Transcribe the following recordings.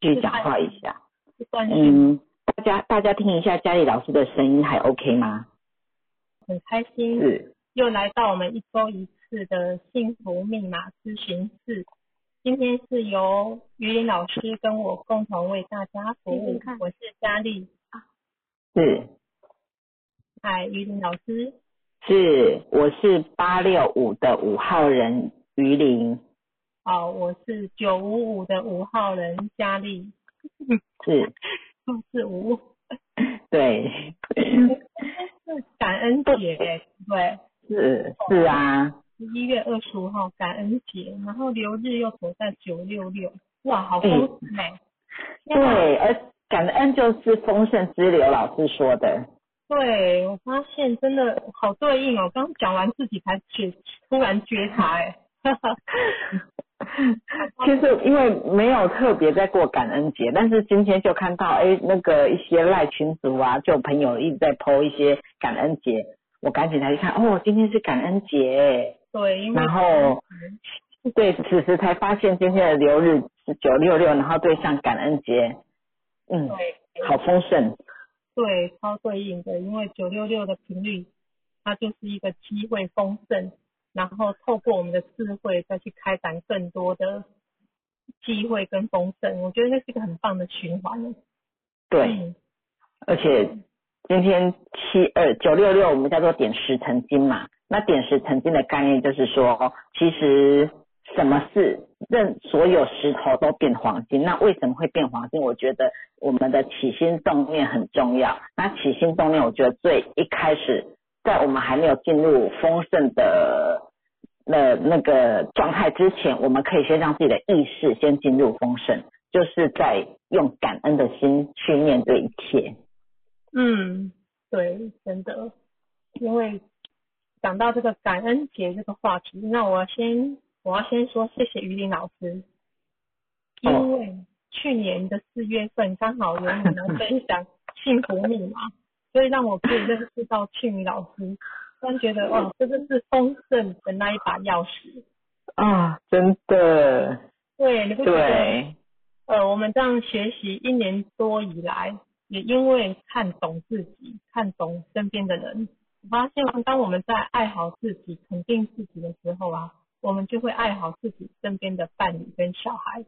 继续讲话一下。嗯，大家大家听一下佳丽老师的声音还 OK 吗？很开心，是，又来到我们一周一次的幸福密码咨询室。今天是由于林老师跟我共同为大家服务，我是佳丽。是嗨，于林老师，是，我是八六五的五号人于林，好，我是九五五的五号人佳丽，是，数字五，对，是 感恩节，对，是是啊，十一月二十五号感恩节，然后流日又走在九六六，哇，好丰盛哎！天哪对，而感恩就是丰盛之流，老师说的。对，我发现真的好对应哦。刚讲完自己才觉，突然觉察哎。其实因为没有特别在过感恩节，但是今天就看到哎那个一些赖群主啊，就有朋友一直在 PO 一些感恩节，我赶紧才去看哦，今天是感恩节，对，因为。然后对，此时才发现今天的流日是九六六，然后对上感恩节，嗯，对好丰盛，对超对应的，因为九六六的频率，它就是一个机会丰盛，然后透过我们的智慧再去开展更多的机会跟丰盛，我觉得那是一个很棒的循环。对，嗯而且今天七二九六六我们叫做点石成金嘛，那点石成金的概念就是说，其实什么事任所有石头都变黄金，那为什么会变黄金？我觉得我们的起心动念很重要。那起心动念，我觉得最一开始，在我们还没有进入丰盛的那那个状态之前，我们可以先让自己的意识先进入丰盛，就是在用感恩的心去面对一切。嗯，对，真的，因为讲到这个感恩节这个话题，那我要先我要先说谢谢于林老师，因为去年的四月份刚好有你来分享 幸福密码，所以让我可以认识到庆宇老师，突然觉得哇，这个是丰盛的那一把钥匙。啊，真的，对，你不觉得？对，呃，我们这样学习一年多以来，也因为看懂自己，看懂身边的人，我发现当我们在爱好自己、肯定自己的时候啊，我们就会爱好自己身边的伴侣跟小孩。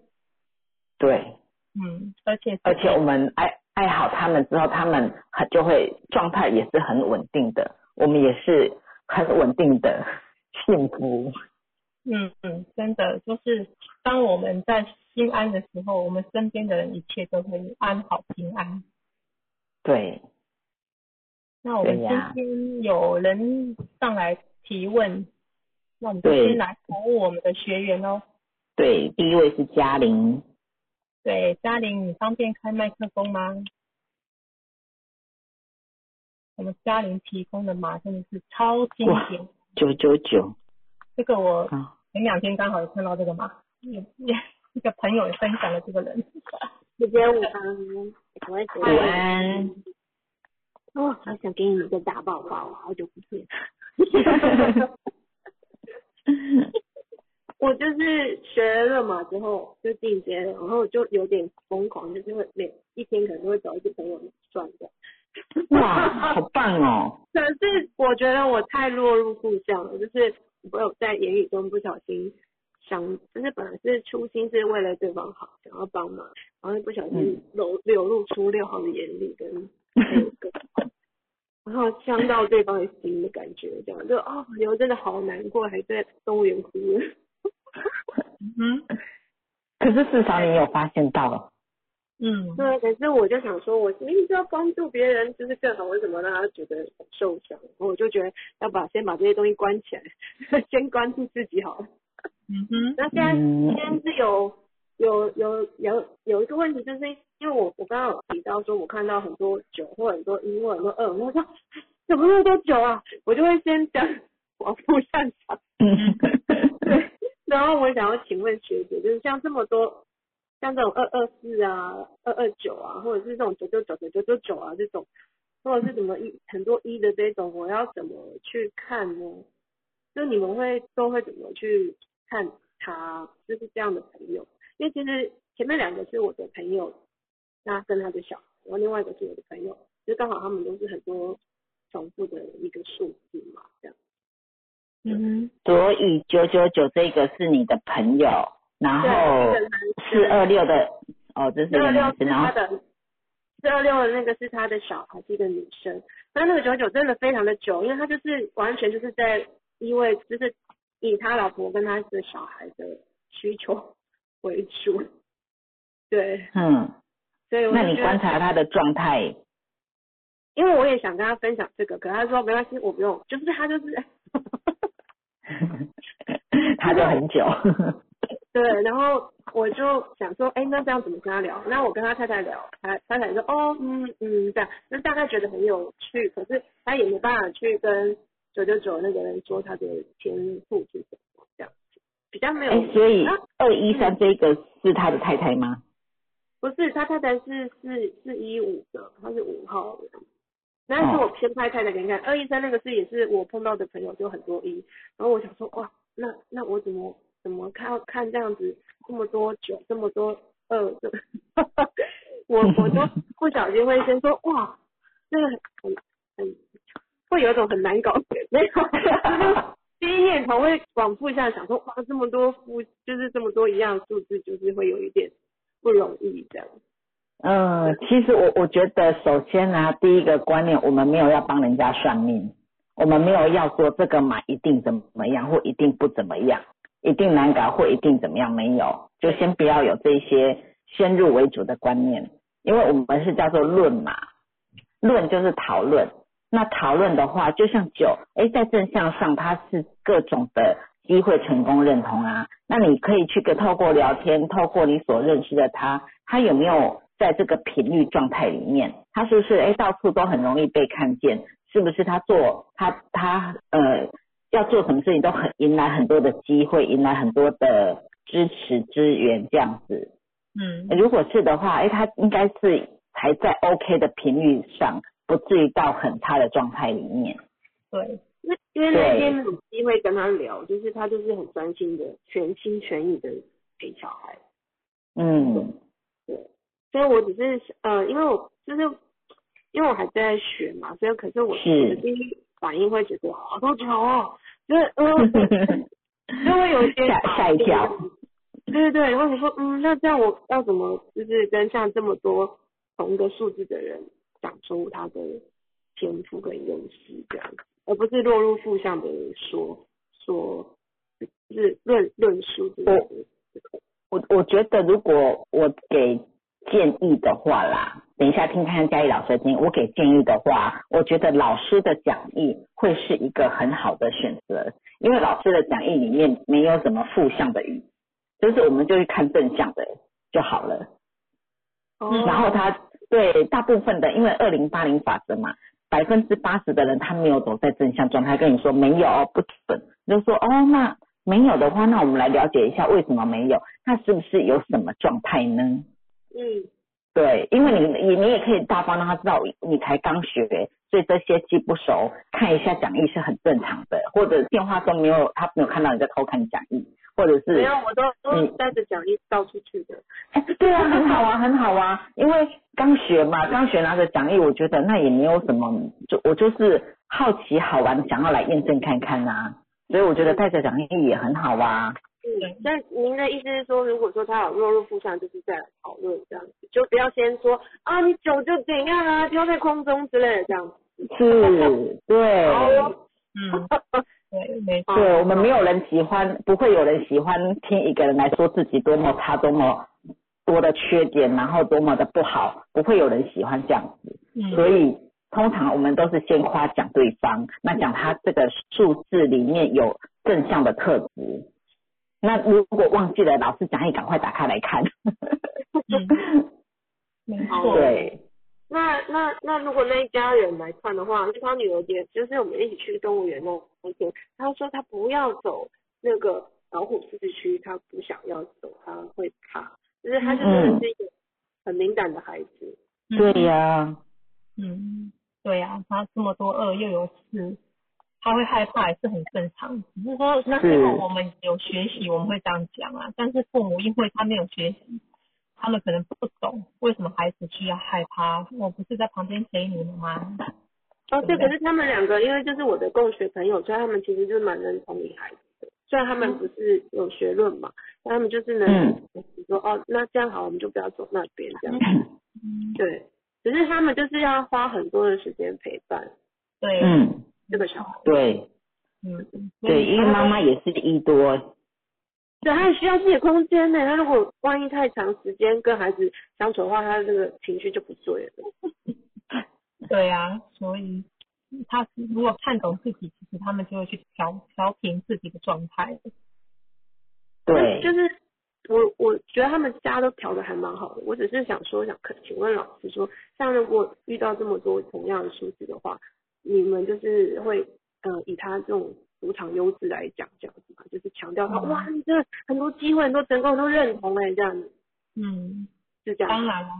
对，嗯，而且而且我们爱爱好他们之后，他们很就会状态也是很稳定的，我们也是很稳定的幸福。嗯嗯，真的就是当我们在心安的时候，我们身边的人一切都会安好平安。对，那我们今天有人上来提问，那我们就先来服务我们的学员哦。对，第一位是嘉玲，对，嘉玲，你方便开麦克风吗？我们嘉玲提供的码真的是超经典，九九九，这个我啊，前两天刚好有看到这个码，也也一个朋友也分享了这个人。姐姐午安，午安，哦，好想给你一个大抱抱，好久不见。我就是学了嘛之后就进阶了，然后就有点疯狂，就是会每一天可能都会找一些朋友算的。哇，好棒哦！可是我觉得我太落入故乡了，就是我有在言语中不小心想，就是本来是初心是为了对方好，想要帮忙，然后不小心流流露出六号的严厉跟 那个，然后伤到对方的心的感觉，这样就哦，我真的好难过，还在动物园哭了。嗯可是至少你有发现到，嗯，对，可是我就想说，我明明就要帮助别人，就是更好，为什么让他觉得很受伤？我就觉得要把先把这些东西关起来，先关注自己好了。嗯哼，那现在嗯现在是有有有有有一个问题，就是因为我我刚刚有提到说，我看到很多酒或很多一或很多二，我说怎么那么多酒啊？我就会先讲往负向想，对。然后我想要请问学姐，就是像这么多像这种二二四啊、二二九啊，或者是这种九九九九九九九啊这种，或者是什么一很多一的这种，我要怎么去看呢？就你们会都会怎么去看他，就是这样的朋友？因为其实前面两个是我的朋友，那跟他的小，然后另外一个是我的朋友，就刚好他们都是很多重复的一个数字嘛，这样。嗯所以九九九这个是你的朋友，然后对，四二六的哦，这是他的，四二六的那个是他的小孩，是一个女生。那那个九九真的非常的久，因为他就是完全就是在因为就是以他老婆跟他的小孩的需求为主。对，嗯，所以我那你观察他的状态，因为我也想跟他分享这个，可他说没关系，我不用，就是他就是 他就很久，对，然后我就想说，哎，那这样怎么跟他聊？那我跟他太太聊，他太太说，哦，嗯嗯，这样，那大概觉得很有趣，可是他也没办法去跟九九九那个人说他的天赋是什么，这样子比较没有。哎，所以啊二一三这个是他的太太吗？不是，他太太是是是一五的，他是五号的。那是我偏派太太给你看，二一三那个是也是我碰到的朋友就很多一，然后我想说哇，那那我怎么怎么看看这样子这么多九这么多二的，我 我都不小心会先说哇，这个很很会有一种很难搞，没有，就 是第一念头会往负向想说哇这么多负就是这么多一样数字，就是会有一点不容易这样。嗯，其实我我觉得，首先呢、第一个观念，我们没有要帮人家算命，我们没有要说这个买一定怎么样，或一定不怎么样，一定难搞或一定怎么样，没有，就先不要有这些先入为主的观念，因为我们是叫做论嘛，论就是讨论，那讨论的话，就像酒，哎，在正向上它是各种的机会成功认同啊，那你可以去跟透过聊天，透过你所认识的他，他有没有在这个频率状态里面，他是不是哎到处都很容易被看见？是不是他做他他呃要做什么事情都很迎来很多的机会，迎来很多的支持支援这样子？嗯如果是的话，哎，他应该是还在 OK 的频率上，不至于到很差的状态里面。对，那因为那天有机会跟他聊，就是他就是很专心的、全心全意的陪小孩，嗯对所以我只是呃，因为我就是因为我还在学嘛，所以可是我是我的第一反应会觉得好多球哦，就是嗯，就会有一些吓吓一跳。对对对，然后我说嗯，那这样我要怎么就是跟像这么多同一个数字的人讲出他的天赋跟优势这样子，而不是落入负向的说说，就是论论述这个。我我觉得如果我给建议的话啦，等一下听看看嘉义老师的建议。我给建议的话，我觉得老师的讲义会是一个很好的选择，因为老师的讲义里面没有什么负向的语，就是我们就去看正向的就好了。哦然后他对大部分的，因为二零八零法则嘛，百分之八十的人他没有走在正向状态，跟你说没有哦不准，你就说哦那没有的话，那我们来了解一下为什么没有，那是不是有什么状态呢？嗯对，因为你你你也可以大方让他知道你才刚学，所以这些记不熟，看一下讲义是很正常的，或者电话中没有他没有看到你在偷看讲义，或者是没有，我都都嗯带着奖励到处去的。哎，对啊，很好啊，很好啊，因为刚学嘛，刚学拿着讲义，我觉得那也没有什么，就我就是好奇好玩，想要来验证看看啊，所以我觉得带着奖励也很好啊。嗯，但您的意思是说，如果说他有落入负向，就是在讨论这样子，就不要先说啊你酒就怎样啊，飘在空中之类的这样子。是，对，嗯，对，没错，对，我们没有人喜欢，不会有人喜欢听一个人来说自己多么差，多么多的缺点，然后多么的不好，不会有人喜欢这样子。嗯，所以通常我们都是先夸奖对方，那讲他这个数字里面有正向的特质。那如果忘记了，老师讲也赶快打开来看。嗯。没错，对，那那那如果那一家人来看的话，那他女儿也就是我们一起去动物园那那天，他说他不要走那个老虎自治区，他不想要走，他会怕，就是他就真的是一个很敏感的孩子。嗯对呀、嗯，对呀、他这么多恶又有四，他会害怕也是很正常。只是说那时候我们有学习，我们会这样讲啊。但是父母因为他没有学习，他们可能不懂为什么孩子需要害怕，我不是在旁边陪你们吗？哦，对，可是他们两个因为就是我的共学朋友，所以他们其实就是蛮能同理孩子的。虽然他们不是有学论嘛，但他们就是能嗯说哦，那这样好，我们就不要走那边这样。嗯，对，只是他们就是要花很多的时间陪伴对，嗯，这个小孩。对嗯，嗯对，因为妈妈也是一多，对，他也需要自己的空间呢。他如果万一太长时间跟孩子相处的话，他这个情绪就不对了。对啊，所以他如果看懂自己，其实他们就会去调调平自己的状态。对，就是我我觉得他们家都调的还蛮好的。我只是想说，想可请问老师说，像如果遇到这么多同样的数字的话，你们就是会呃以他这种主场优势来讲这样子嘛，就是强调他、嗯哇，你这很多机会，很多成功都认同哎、这样子，嗯，就这样。当然了，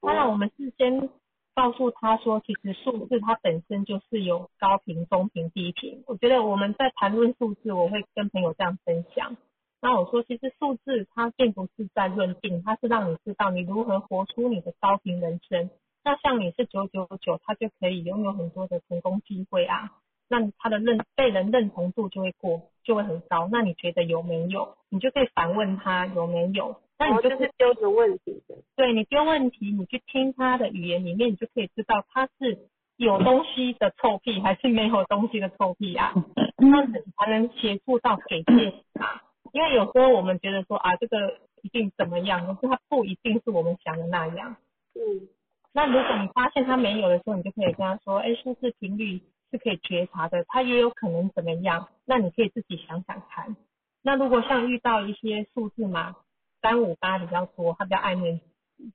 当然我们事先告诉他说，其实数字它本身就是有高频、中频、低频。我觉得我们在谈论数字，我会跟朋友这样分享。那我说，其实数字它并不是在论定，它是让你知道你如何活出你的高频人生。那像你是九九九，他就可以拥有很多的成功机会啊。那他的认被人认同度就会过，就会很高。那你觉得有没有？你就可以反问他有没有。那你就就是丢个问题的，对你丢问题，你去听他的语言里面，你就可以知道他是有东西的臭屁，还是没有东西的臭屁啊。这样才能协助到给建议啊。因为有时候我们觉得说啊，这个一定怎么样，可是他不一定是我们想的那样。嗯，那如果你发现他没有的时候，你就可以跟他说，哎，数字频率是可以觉察的，他也有可能怎么样，那你可以自己想想看。那如果像遇到一些数字嘛，三五八比较多，他比较爱面子，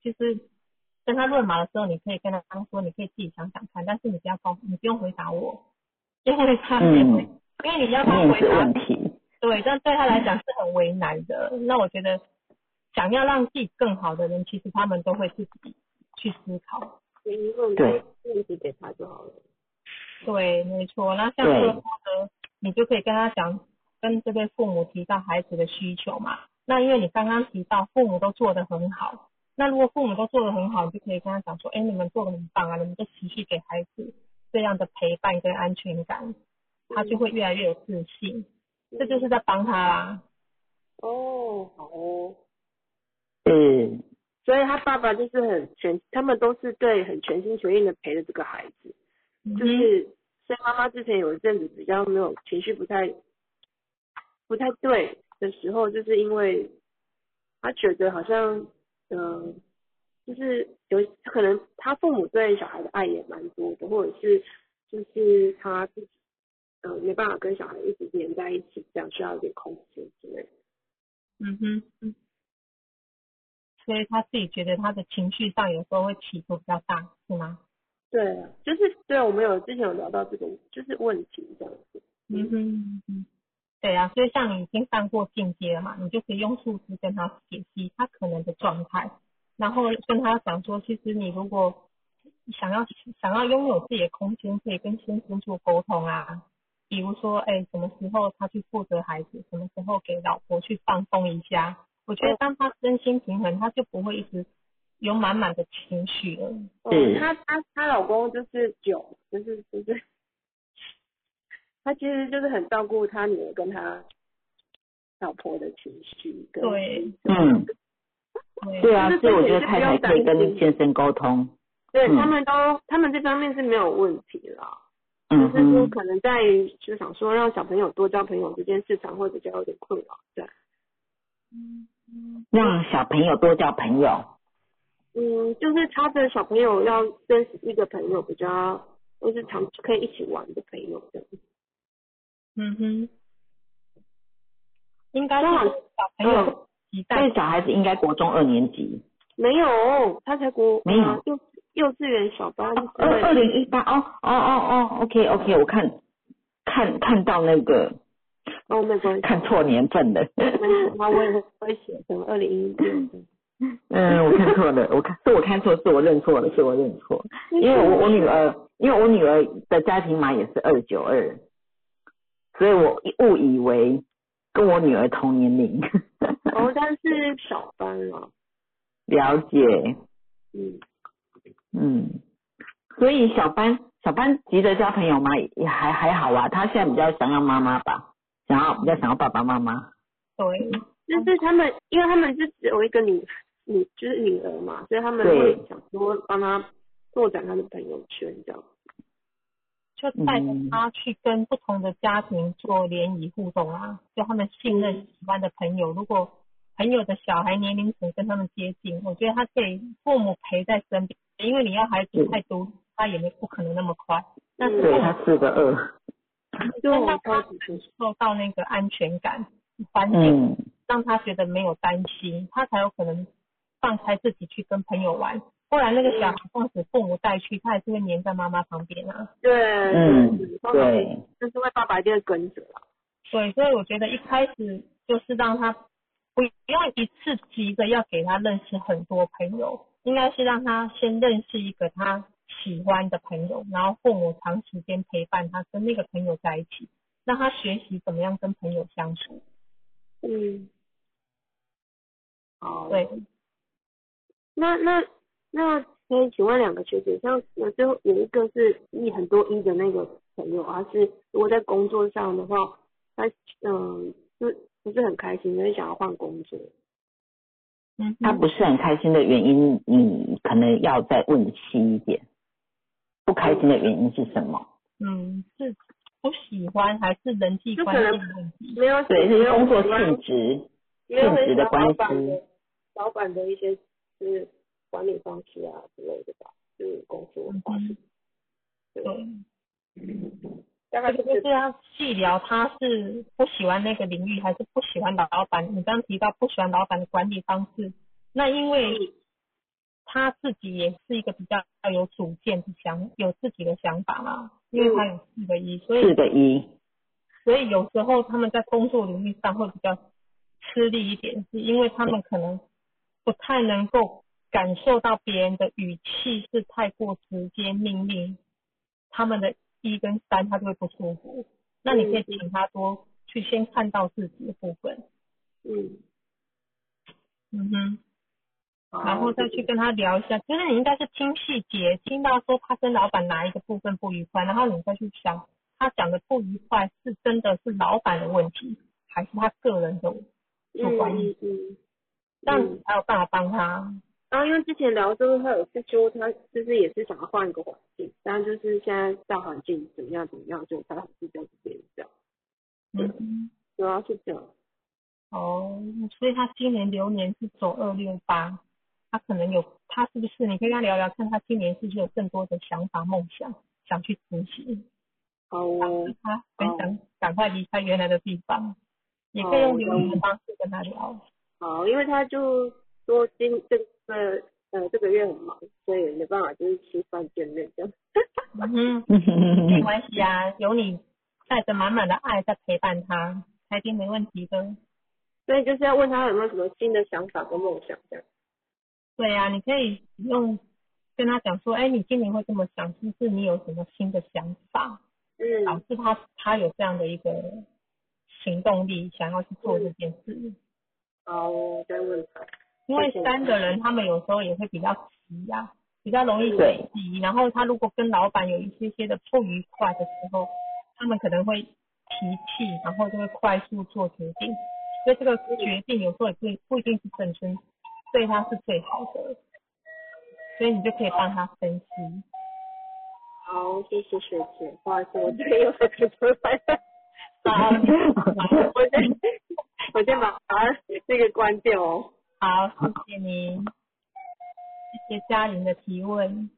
就是跟他论码的时候，你可以跟他说，你可以自己想想看，但是你不要告，你不用回答我，因为他会回，嗯因为你要他回答问题，对，但对他来讲是很为难的。那我觉得，想要让自己更好的人，其实他们都会自己去思考。你问对问题给他就好了。对，没错。那像对这个话呢，你就可以跟他讲，跟这对父母提到孩子的需求嘛。那因为你刚刚提到父母都做得很好，那如果父母都做得很好，你就可以跟他讲说，哎，你们做得很棒啊，你们就持续给孩子这样的陪伴跟安全感，他就会越来越有自信。这就是在帮他啦。哦，好哦。是，所以他爸爸就是很全，他们都是对很全心全意的陪着这个孩子，嗯就是所以妈妈之前有一阵子比较没有情绪不太不太对的时候，就是因为他觉得好像嗯、呃就是有可能他父母对小孩的爱也蛮多的，或者是就是他自己嗯、呃没办法跟小孩一直黏在一起，这样需要一点空间之类的。嗯哼，嗯，所以他自己觉得他的情绪上有时候会起伏比较大，是吗？对啊，就是对我们有之前有聊到这个就是问题这样子。嗯哼，嗯哼，对啊，所以像你已经上过进阶了嘛，你就可以用数字跟他解析他可能的状态，然后跟他讲说，其实你如果想要想要拥有自己的空间，可以跟先生做沟通啊。比如说，哎，什么时候他去负责孩子，什么时候给老婆去放松一下。我觉得当他身心平衡，他就不会一直有满满的情绪了。哦是，她她她老公就是酒，就是就是，他其实就是很照顾他女儿跟他老婆的情绪跟对。嗯，对。对啊，就是所以我觉得太太可以跟先生沟通，嗯。对他们都他们这方面是没有问题啦，嗯就是说，可能在于就想说让小朋友多交朋友这件事上会比较有点困扰，对，让小朋友多交朋友，嗯，就是他的小朋友要认识一个朋友比较，就是常可以一起玩的朋友这样。嗯哼，应该是小朋友期待。但是小孩子应该国中二年级，没有，他才国没有呃幼幼稚园小班，二二零一八哦哦哦哦，OK OK，我看看看到那个哦，没关系，看错年份了，没关系，那我也会写成二零一六。嗯，我看错了，我看是我看错，是我认错了，是我认错，因为我我女儿，因为我女儿的家庭码也是二九二，所以我误以为跟我女儿同年龄。哦，但是小班了，了解，嗯，嗯，所以小班小班急着交朋友吗？也还还好啊，他现在比较想要妈妈吧，想要比较想要爸爸妈妈。对，就是他们，因为他们就只有一个女女就是女儿嘛，所以他们对。会想说帮他拓展他的朋友圈这样。就带着嗯他去跟不同的家庭做联谊互动啊，就他们信任喜欢的朋友，如果朋友的小孩年龄层跟他们接近，我觉得他可以父母陪在身边，因为你要孩子太多，他也没不可能那么快，但是对他四个二，就他受到那个安全感环境，嗯，让他觉得没有担心，他才有可能放开自己去跟朋友玩。不然那个小孩放使父母带去，他还是会黏在妈妈旁边啊。对，嗯对，就是会爸爸一定会跟着啦。对，所以我觉得一开始就是让他不用一次急着要给他认识很多朋友，应该是让他先认识一个他喜欢的朋友，然后父母长时间陪伴他，跟那个朋友在一起，让他学习怎么样跟朋友相处。嗯，哦，对，那那那可以请问两个学姐，像有最后有一个是一很多一的那个朋友，他是如果在工作上的话，他嗯就不是很开心，就是想要换工作。嗯，他不是很开心的原因，你可能要再问细一点。不开心的原因是什么？嗯，是不喜欢还是人际关系问题？没有对，没有是工作性质。性质的关系板老板的一些就是管理方式啊之类的吧，就是工作方式。对，对，大概就是这个就是要细聊他是不喜欢那个领域，还是不喜欢老板。你刚刚提到不喜欢老板的管理方式，那因为他自己也是一个比较有主见的想，有自己的想法嘛，因为他有四个一，所以四个一，所以有时候他们在工作领域上会比较吃力一点，是因为他们可能不太能够感受到别人的语气是太过直接命令，他们的一跟三他就会不舒服。那你可以请他多去先看到自己的部分，嗯，嗯哼，好然后再去跟他聊一下，其实你应该是听细节，听到说他跟老板哪一个部分不愉快，然后你再去想他讲的不愉快是真的是老板的问题，还是他个人的主观意嗯嗯。这样子才有办法帮他。然后因为之前聊的时候，他有是说他就是也是想要换一个环境，但就是现在大环境怎么样怎么样，就他还是这样子变这样，嗯，主要是这样。哦，所以他今年流年是走二六八，他可能有，他是不是？你可以跟他聊聊，看他今年是不是有更多的想法、梦想想去执行，好哦，他很想赶快离开原来的地方，也可以用留言的方式跟他聊。好，因为他就说今这个呃这个月很忙，所以没办法就是吃饭见面这样。嗯哼，没关系啊，有你带着满满的爱在陪伴他，他一定没问题的。所以就是要问他有没有什么新的想法跟梦想这样。对啊，你可以用跟他讲说，哎，你今年会这么想，是不是你有什么新的想法，嗯导嗯致他他有这样的一个行动力，想要去做这件事。好，我再问他。因为三个人他们有时候也会比较急呀、比较容易对急。然后他如果跟老板有一些些的不愉快的时候，他们可能会脾气，然后就会快速做决定。所以这个决定有时候也不不一定是正身对他是最好的，所以你就可以帮他分析。好，谢谢学姐，不好意思，我这边有很多来。好，我先我先把它这个关掉哦。好，谢谢您，谢谢嘉玲的提问，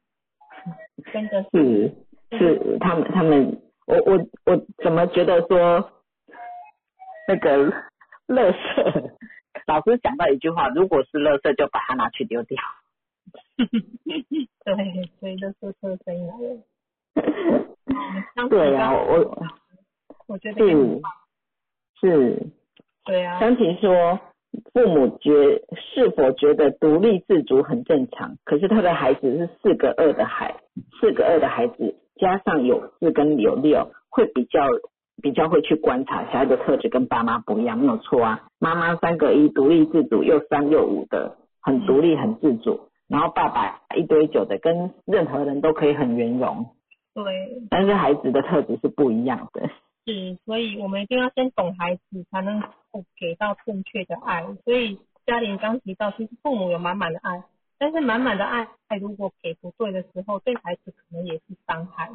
真的是是是，他们他们，我我我怎么觉得说那个垃圾，老师讲到一句话，如果是垃圾就把它拿去丢掉。对，所以就是车声音来了。对呀、呀、我我觉得是是，对啊，香婷说，父母觉是否觉得独立自主很正常？可是他的孩子是四个二的孩，四个二的孩子加上有四跟有六，会比较比较会去观察小孩的特质跟爸妈不一样，没有错啊。妈妈三个一，独立自主又三又五的，很独立、很自主，然后爸爸一堆九的，跟任何人都可以很圆融。对，但是孩子的特质是不一样的。是，所以我们一定要先懂孩子，才能够给到正确的爱。所以嘉玲刚提到，其实父母有满满的爱，但是满满的爱，如果给不对的时候，对孩子可能也是伤害。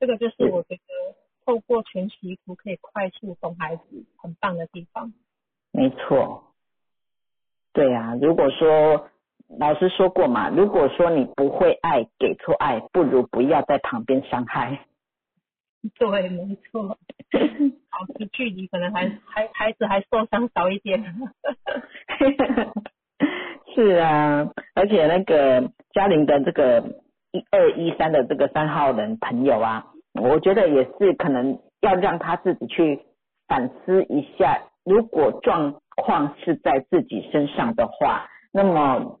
这个就是我觉全息图可以快速哄孩子很棒的地方。没错。对啊，如果说老师说过嘛，如果说你不会爱，给错爱，不如不要在旁边伤害。对，没错，保持距离可能还还孩子还受伤少一点。是啊，而且那个嘉玲的这个一二一三的这个三号人朋友啊，我觉得也是可能要让他自己去反思一下，如果状况是在自己身上的话，那么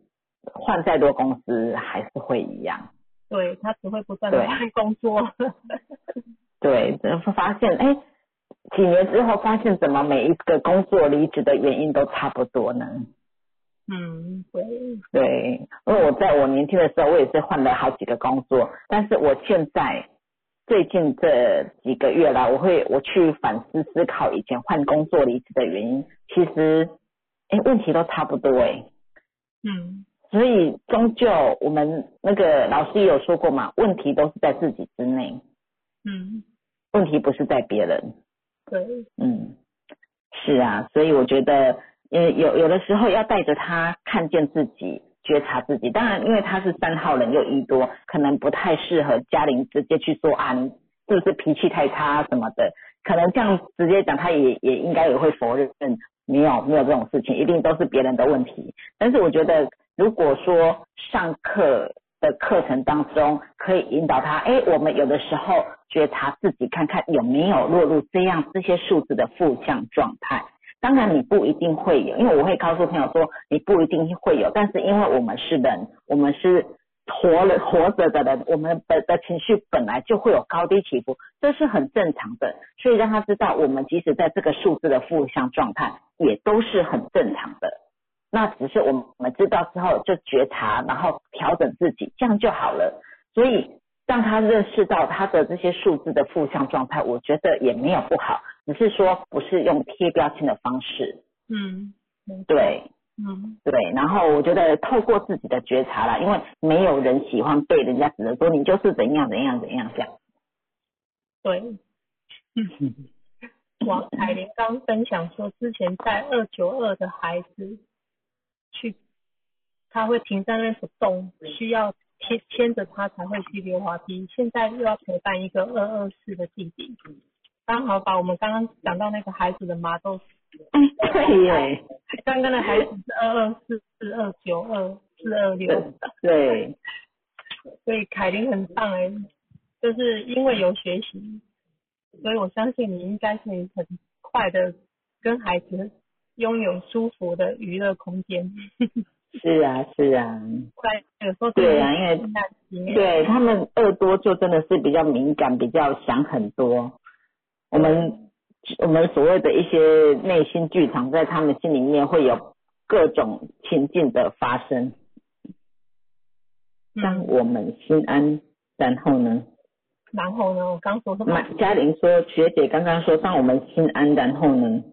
换再多公司还是会一样。对他只会不断的换工作。对，发现哎，几年之后发现怎么每一个工作离职的原因都差不多呢？嗯，对。对，因为我在我年轻的时候，我也是换了好几个工作，但是我现在最近这几个月来，我会我去反思思考以前换工作离职的原因，其实哎问题都差不多哎。嗯。所以终究我们那个老师也有说过嘛，问题都是在自己之内。嗯。问题不是在别人，对，嗯，是啊，所以我觉得，嗯，有有的时候要带着他看见自己，觉察自己。当然，因为他是三号人又一多，可能不太适合嘉玲直接去说啊，是不是脾气太差什么的？可能这样直接讲，他也也应该也会否认，没有没有这种事情，一定都是别人的问题。但是我觉得，如果说上课。的课程当中，可以引导他，哎，我们有的时候觉察自己，看看有没有落入这样这些数字的负向状态。当然，你不一定会有，因为我会告诉朋友说，你不一定会有，但是因为我们是人，我们是活了活着的人，我们的的情绪本来就会有高低起伏，这是很正常的。所以让他知道，我们即使在这个数字的负向状态，也都是很正常的。那只是我们我们知道之后就觉察，然后调整自己，这样就好了。所以让他认识到他的这些数字的负向状态，我觉得也没有不好，只是说不是用贴标签的方式。嗯，对，嗯，对。然后我觉得透过自己的觉察啦，因为没有人喜欢被人家指着说你就是怎样怎样怎样这样。对，嗯。王彩玲刚分享说，之前在二九二的孩子。去，他会停在那不动，需要牵牵着他才会去溜滑梯。现在又要陪伴一个二二四的弟弟，刚好把我们刚刚讲到那个孩子的麻豆，对耶，刚刚的孩子是二二四四二九二四二六，对，所以凯琳很棒哎，就是因为有学习，所以我相信你应该可以很快的跟孩子。拥有舒服的娱乐空间。是啊，是啊。对，有时候对啊，因为对他们耳朵就真的是比较敏感，比较想很多。我们我们所谓的一些内心剧场，在他们心里面会有各种情境的发生。让我们心安，然后呢？然后呢？我刚说什么？嘉玲说，学姐刚刚说，让我们心安，然后呢？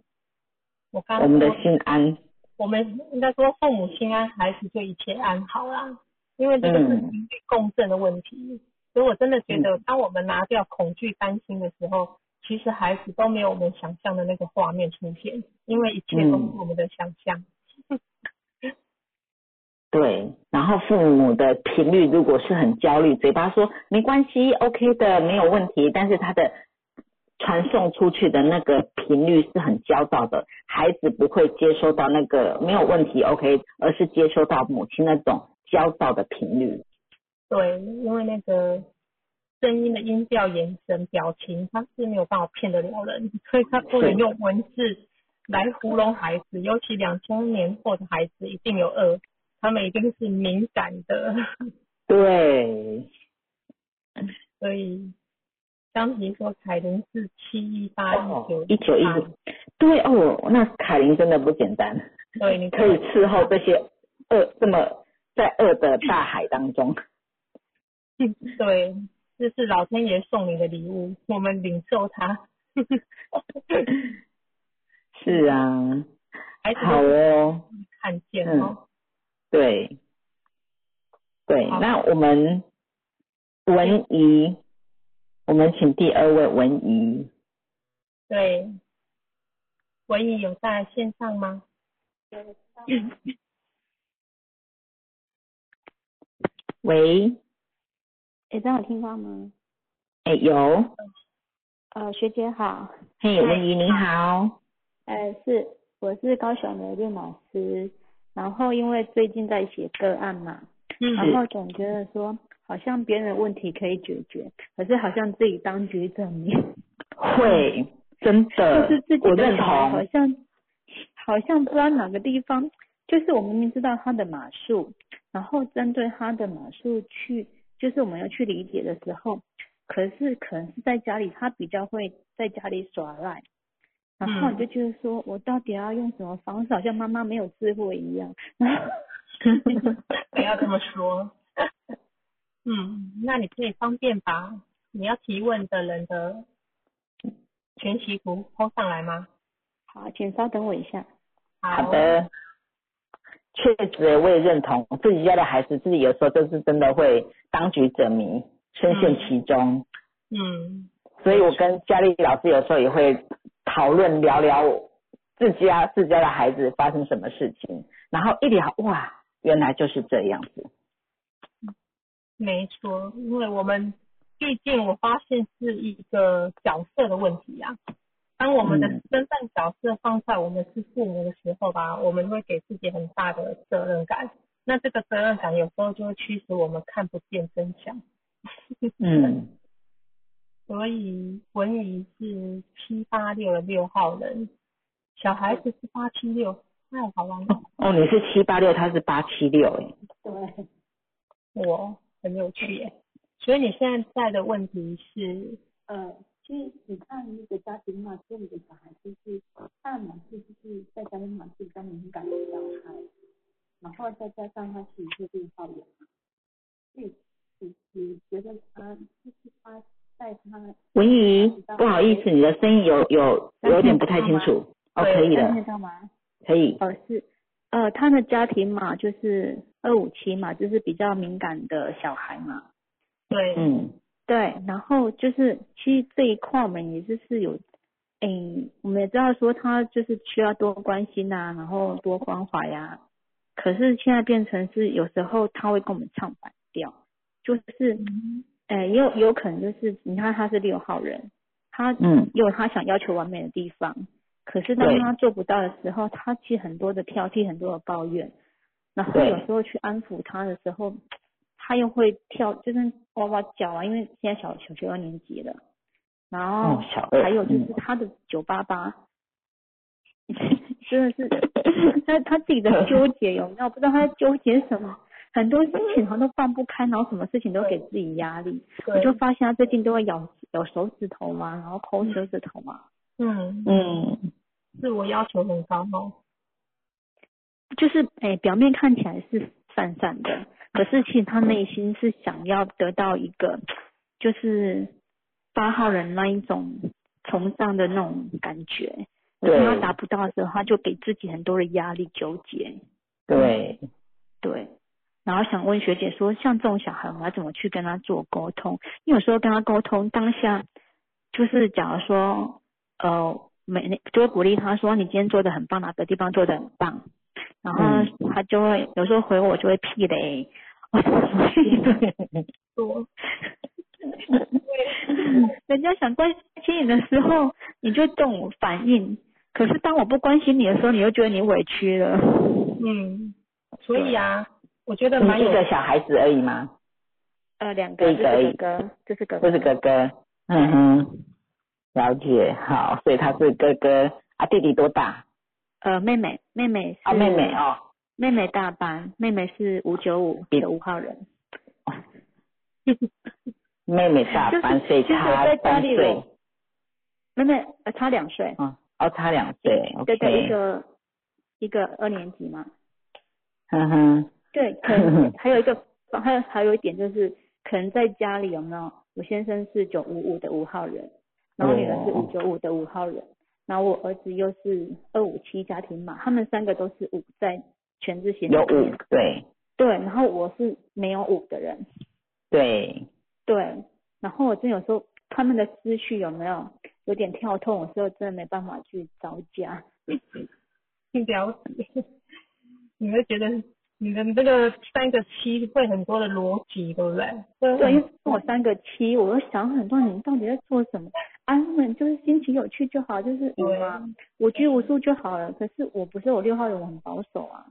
我刚我们的心安，我们应该说父母心安，孩子就一切安好啦。因为这个是情绪共振的问题，所以我真的觉得，当我们拿掉恐惧、担心的时候，其实孩子都没有我们想象的那个画面出现，因为一切都是我们的想象。对，然后父母的频率如果是很焦虑，嘴巴说没关系，OK 的，没有问题，但是他的。传送出去的那个频率是很焦躁的，孩子不会接收到那个没有问题，OK，而是接收到母亲那种焦躁的频率。对，因为那个声音的音调、眼神、表情，他是没有办法骗得了人，所以他不能用文字来糊弄孩子。尤其两千年后的孩子一定有恶，他们一定是敏感的。对，所以。张婷说凯琳是七一八一九一九一对哦，那凯琳真的不简单。对，你可以伺候这些恶这么在恶的大海当中。对，这是老天爷送你的礼物，我们领受它。是啊，孩子好哦，看见嗯哦。对，对，那我们文怡，我们请第二位文怡，对，文怡有在线上吗？喂，诶，这样有听到吗？哎有，呃，学姐好，嘿，文怡你好，呃，是我是高雄的练老师，然后因为最近在写个案嘛，嗯然后总觉得说好像别人的问题可以解决，可是好像自己当局者迷，会，真的就是自，己的小孩好，像好像不知道哪个地方，就是我明明知道他的码数，然后针对他的码数去，就是我们要去理解的时候，可是可能是在家里他比较会在家里耍赖，然后你就觉得说我到底要用什么方式，好像妈妈没有智慧一样，然后 不要这么说。嗯，那你可以方便把你要提问的人的全息图抛上来吗？好，请稍等我一下。好的，确实我也认同，自己家的孩子自己有时候就是真的会当局者迷，深陷其中。嗯，所以我跟佳丽老师有时候也会讨论聊聊自家自家的孩子发生什么事情，然后一聊哇，原来就是这样子。没错，因为我们毕竟我发现是一个角色的问题呀、当我们的嗯。身份角色放在我们是父母的时候吧，我们会给自己很大的责任感。那这个责任感有时候就会驱使我们看不见真相。嗯，所以文宇是七八六的六号人，小孩子是八七六，太好玩了，哦，你是七八六，他是八七六，哎，对，我很有趣耶。所以你现在在的问题是，呃，其实你看那个家庭嘛，所以你的小孩就是他的码数就是在家庭嘛是比较敏感的小孩，然后再加上他其实是病号人嘛，所以你你觉得他就是他在他文怡，不好意思，你的声音有有有点不太清楚。哦，可以听得了，到吗？可以。哦，是，呃，他的家庭嘛就是二五七嘛，就是比较敏感的小孩嘛。对，嗯对，然后就是其实这一块我们也就是有，诶，我们也知道说他就是需要多关心啊，然后多关怀呀、可是现在变成是有时候他会跟我们唱反调，就是，诶，也有也有可能就是你看他是六号人，他嗯。有他想要求完美的地方，可是当他做不到的时候，他其实很多的挑剔，很多的抱怨，然后有时候去安抚他的时候，他又会跳，就是哇哇叫啊，因为现在小小学二年级了，然后。还有就是嗯他的九八八，真的是他他自己的纠 结有没有？不知道他在纠结什么，很多事情好像都放不开，然后什么事情都给自己压力。我就发现他最近都会咬咬手指头嘛，然后抠手指头嘛，嗯，嗯自我要求很高哦。就是诶、表面看起来是散散的，可是其实他内心是想要得到一个，就是八号人那一种崇尚的那种感觉。可是他达不到的时候，他就给自己很多的压力纠结。对，对，然后想问学姐说，像这种小孩，我们要怎么去跟他做沟通？因为有时候跟他沟通当下，就是假如说，呃，每就会鼓励他说，你今天做的很棒，哪个地方做的很棒，然后嗯他就会有时候回我就会屁雷，我说什么屁雷？多，人家想关心你的时候，你就这种反应，可是当我不关心你的时候，你又觉得你委屈了。嗯，所以啊，我觉得蛮有个小孩子而已吗？呃，两个，这对可以是哥哥，这是哥哥，这是哥哥。嗯哼，了解。好，所以他是哥哥啊，弟弟多大？呃，妹妹，妹妹是啊，妹妹哦。妹妹大班，妹妹是五九五的五号人。妹妹大就是班，所以差在家里三岁。妹妹呃差两岁，嗯，哦，差两岁。对对，一。个一个二年级嘛。嗯哼，对，可能 还有一个，还有还有一点就是，可能在家里有没有？我先生是九五五的五号人，然后女儿是五九五的五号人，然后我儿子又是二五七家庭码，他们三个都是五在全智贤有五对。对，然后我是没有五的人，对，对，然后我真有时候他们的思绪有没有有点跳痛，有时候真的没办法去招架。了解，你会觉得你的这个三个七会很多的逻辑，对不对？对，因为我三个七，我就想很多，你到底在做什么？安稳就是心情有趣就好，就是五嘛，无拘无束就好了。可是我不是我六号人，我很保守啊。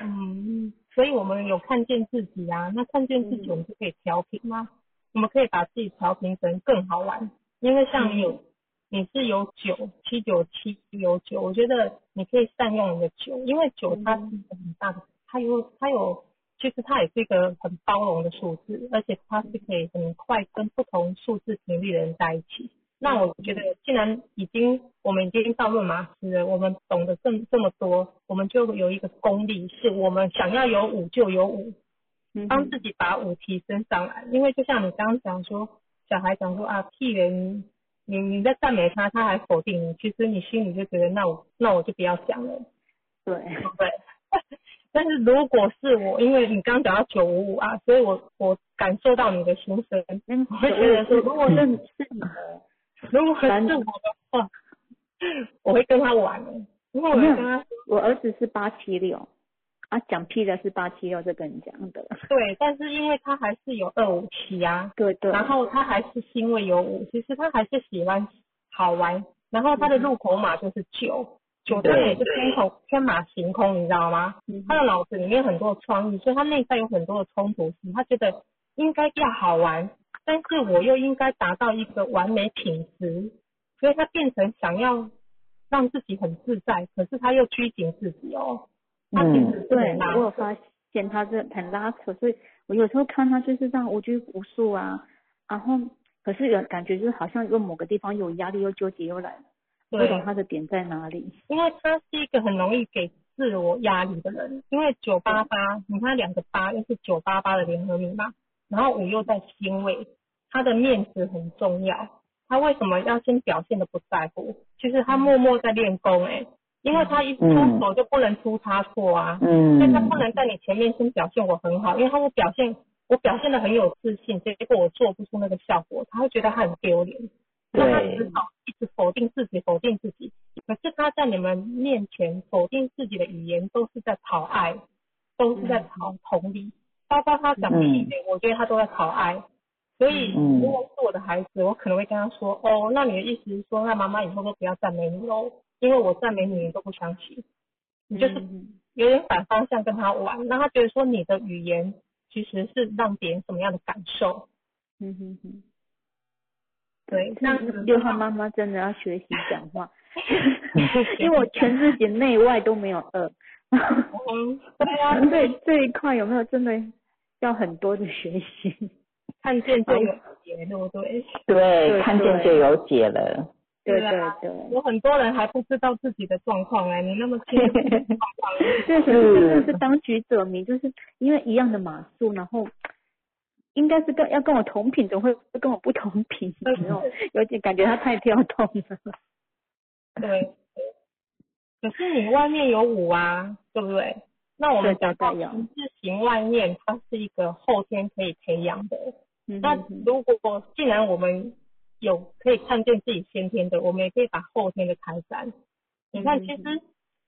嗯，所以我们有看见自己啊，那看见自己，我们就可以调频吗。我们可以把自己调频成更好玩，因为像你有，你是有九七九七有九，我觉得你可以善用你的九，因为九它是一个很大的，它有它有，其实它也是一个很包容的数字，而且它是可以很快跟不同数字频率的人在一起。那我觉得，既然已经我们已经到论马师了，我们懂得这这么多，我们就有一个功力，是我们想要有五就有五，帮自己把五提升上来。因为就像你刚刚讲说，小孩讲说啊，屁人，你你在赞美他，他还否定你，其实你心里就觉得，那我那我就不要讲了，对对。但是如果是我，因为你刚讲到九五五啊，所以我我感受到你的心声，我会觉得说，如果是你是你的。如果是我的话，我会跟他玩的。因为我跟他，我儿子是八七六，啊，讲屁的是八七六，这跟你讲的。对，但是因为他还是有二五七啊，对对。然后他还是因为有五，其实他还是喜欢好玩。然后他的入口码就是九，九他也是天空天马行空，你知道吗？他的脑子里面很多创意，所以他内在有很多的冲突性，他觉得应该要好玩。但是我又应该达到一个完美品质，所以他变成想要让自己很自在，可是他又拘谨自己哦。他其实是对，我有发现他是很拉扯，所以我有时候看他就是这样无拘无束啊，然后可是有感觉就是好像又某个地方有压力又纠结又来了，不懂他的点在哪里。因为他是一个很容易给自我压力的人，因为九八八，你看两个八又是九八八的联合密码，然后五又在星位。他的面子很重要，他为什么要先表现的不在乎？其实他默默在练功哎，因为他一出手就不能出差错啊，嗯，所以他不能在你前面先表现我很好，因为他会表现我表现的很有自信，结果我做不出那个效果，他会觉得他很丢脸，那他只好一直否定自己，否定自己。可是他在你们面前否定自己的语言都是在讨爱，都是在讨同理，包括他讲屁点，我觉得他都在讨爱。所以，如果是我的孩子，我可能会跟他说：“哦，那你的意思是说，那妈妈以后都不要赞美你喽？因为我赞美你，你都不相信。你就是有点反方向跟他玩，让他觉得说你的语言其实是让别人什么样的感受。”嗯哼哼。对，那六号妈妈真的要学习讲话，因为我全自己内外都没有二。嗯，对啊，对这一块有没有真的要很多的学习？看见就有解，对不对？对，看见就有解了。对对对，有很多人还不知道自己的状况哎，你那么清楚这真的 是当局者迷，就是因为一样的码数，然后应该是跟要跟我同频，怎么会跟我不同频？有有有点感觉他太跳动了。对，可是你外面有五啊，对不对？那我们讲到形字形外面，它是一个后天可以培养的。那如果既然我们有可以看见自己先天的，我们也可以把后天的开展。你看，其实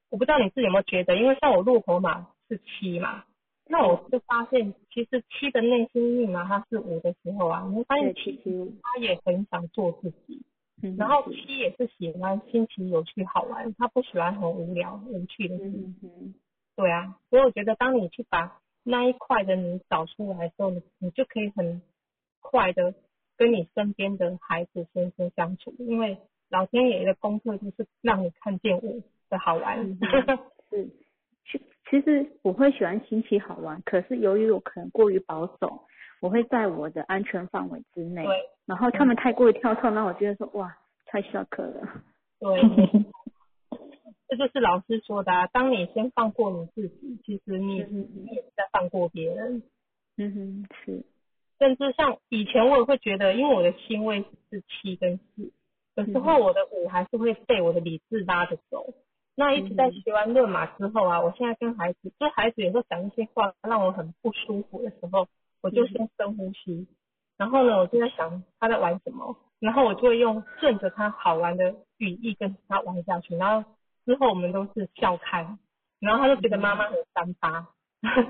我不知道你自己有没有觉得，因为像我入口码是七嘛，那我就发现其实七的内心密码它是五的时候啊，你会发现其实他也很想做自己，然后七也是喜欢新奇、有趣、好玩，他不喜欢很无聊、无趣的事。对啊，所以我觉得当你去把那一块的你找出来的时候，你你就可以很快的跟你身边的孩子先生相处，因为老天爷的功课就是让你看见我的好玩。是，其其实我会喜欢新奇好玩，可是由于我可能过于保守，我会在我的安全范围之内。对。然后他们太过于跳脱，让我觉得说哇，太 shock 了。对。这就是老师说的啊，当你先放过你自己，其实你你也是在放过别人。嗯哼，是，甚至像以前我也会觉得，因为我的星位是七跟四，有时候我的五还是会被我的理智拉着走。那一直在学完论马之后啊，我现在跟孩子，就孩子有时候讲一些话让我很不舒服的时候，我就先深呼吸，然后呢，我就在想他在玩什么，然后我就会用顺着他好玩的语义跟他玩下去，然后之后我们都是笑开，然后他就觉得妈妈很三八，他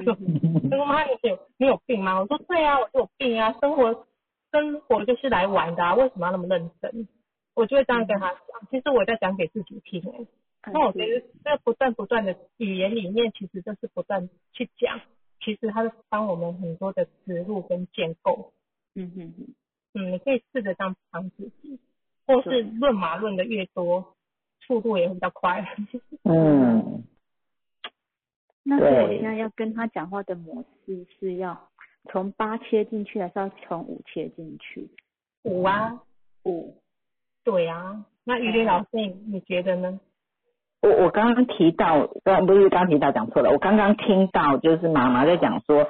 说妈你有你有病吗？我说对啊，我就有病啊，生活生活就是来玩的啊，为什么要那么认真？我就会这样跟他讲，其实我在讲给自己听哎。那我觉得这不断不断的语言里面，其实就是不断去讲，其实它是帮我们很多的植入跟建构。嗯嗯嗯。嗯，你可以试着这样帮自己，或是论马论的越多，速度也会比较快。嗯。那所以我现在要跟他讲话的模式是要从八切进去，还是要从五切进去？五啊，五。对啊，那于林老师，你觉得呢？我我刚刚提到，刚不是刚提到讲错了，我刚刚听到就是妈妈在讲说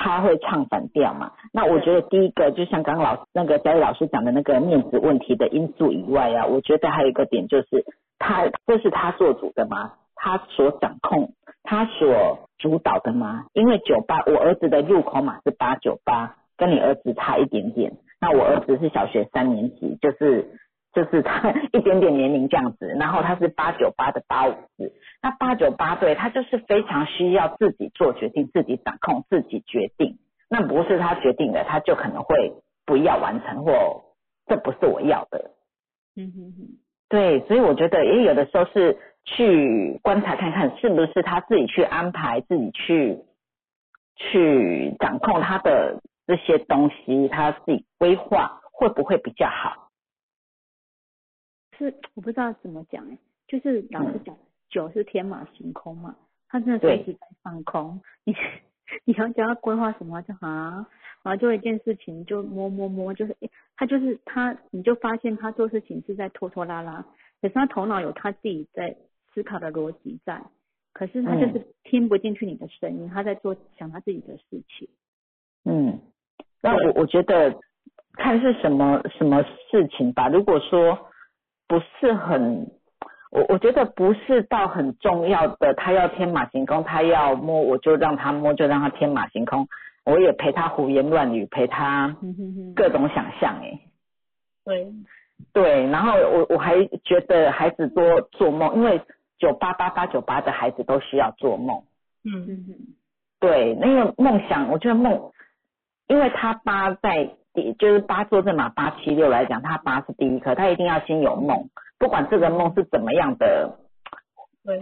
她会唱反调嘛。那我觉得第一个就像刚刚老那个嘉义老师讲的那个面子问题的因素以外啊，我觉得还有一个点就是他这是他做主的吗？他所掌控、他所主导的吗？因为九八我儿子的入口码是八九八，跟你儿子差一点点。那我儿子是小学三年级，就是。就是他 一点点年龄这样子，然后他是八九八的八五四，那八九八对他就是非常需要自己做决定、自己掌控、自己决定。那不是他决定的，他就可能会不要完成，或这不是我要的。嗯哼哼，对，所以我觉得也有的时候是去观察看看，是不是他自己去安排、自己去去掌控他的这些东西，他自己规划会不会比较好？是我不知道怎么讲哎，就是老师讲九是天马行空嘛，他真的随时在放空。你你要叫他规划什么就啊，然后就一件事情就摸摸摸，就是他就是他，你就发现他做事情是在拖拖拉拉，可是他头脑有他自己在思考的逻辑在，可是他就是听不进去你的声音，他在做想他自己的事情。嗯，那我我觉得看是什么什么事情吧，如果说。不是很，我我觉得不是到很重要的，他要天马行空，他要摸我就让他摸，就让他天马行空，我也陪他胡言乱语，陪他各种想象，哎，对，对，然后我我还觉得孩子多做梦，因为九八八八九八的孩子都需要做梦，嗯。嗯嗯，对，那个梦想，我觉得梦，因为他八在。就是八坐正嘛，八七六来讲，他八是第一颗，他一定要先有梦，不管这个梦是怎么样的，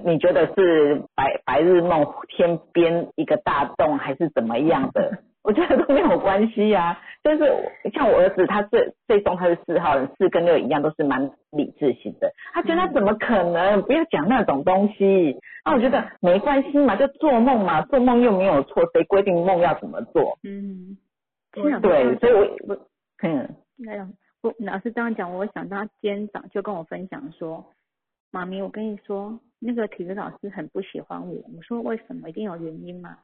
你觉得是白白日梦，天边一个大洞，还是怎么样的？我觉得都没有关系呀。就是像我儿子，他最最终他是四号人，四跟六一样，都是蛮理智型的。他觉得怎么可能？不要讲那种东西。那我觉得没关系嘛，就做梦嘛，做梦又没有错，谁规定梦要怎么做？嗯。对，所以我我嗯，那样我老师这样讲，我想到今天早就跟我分享说，妈咪，我跟你说，那个体育老师很不喜欢我。我说为什么？一定有原因嘛？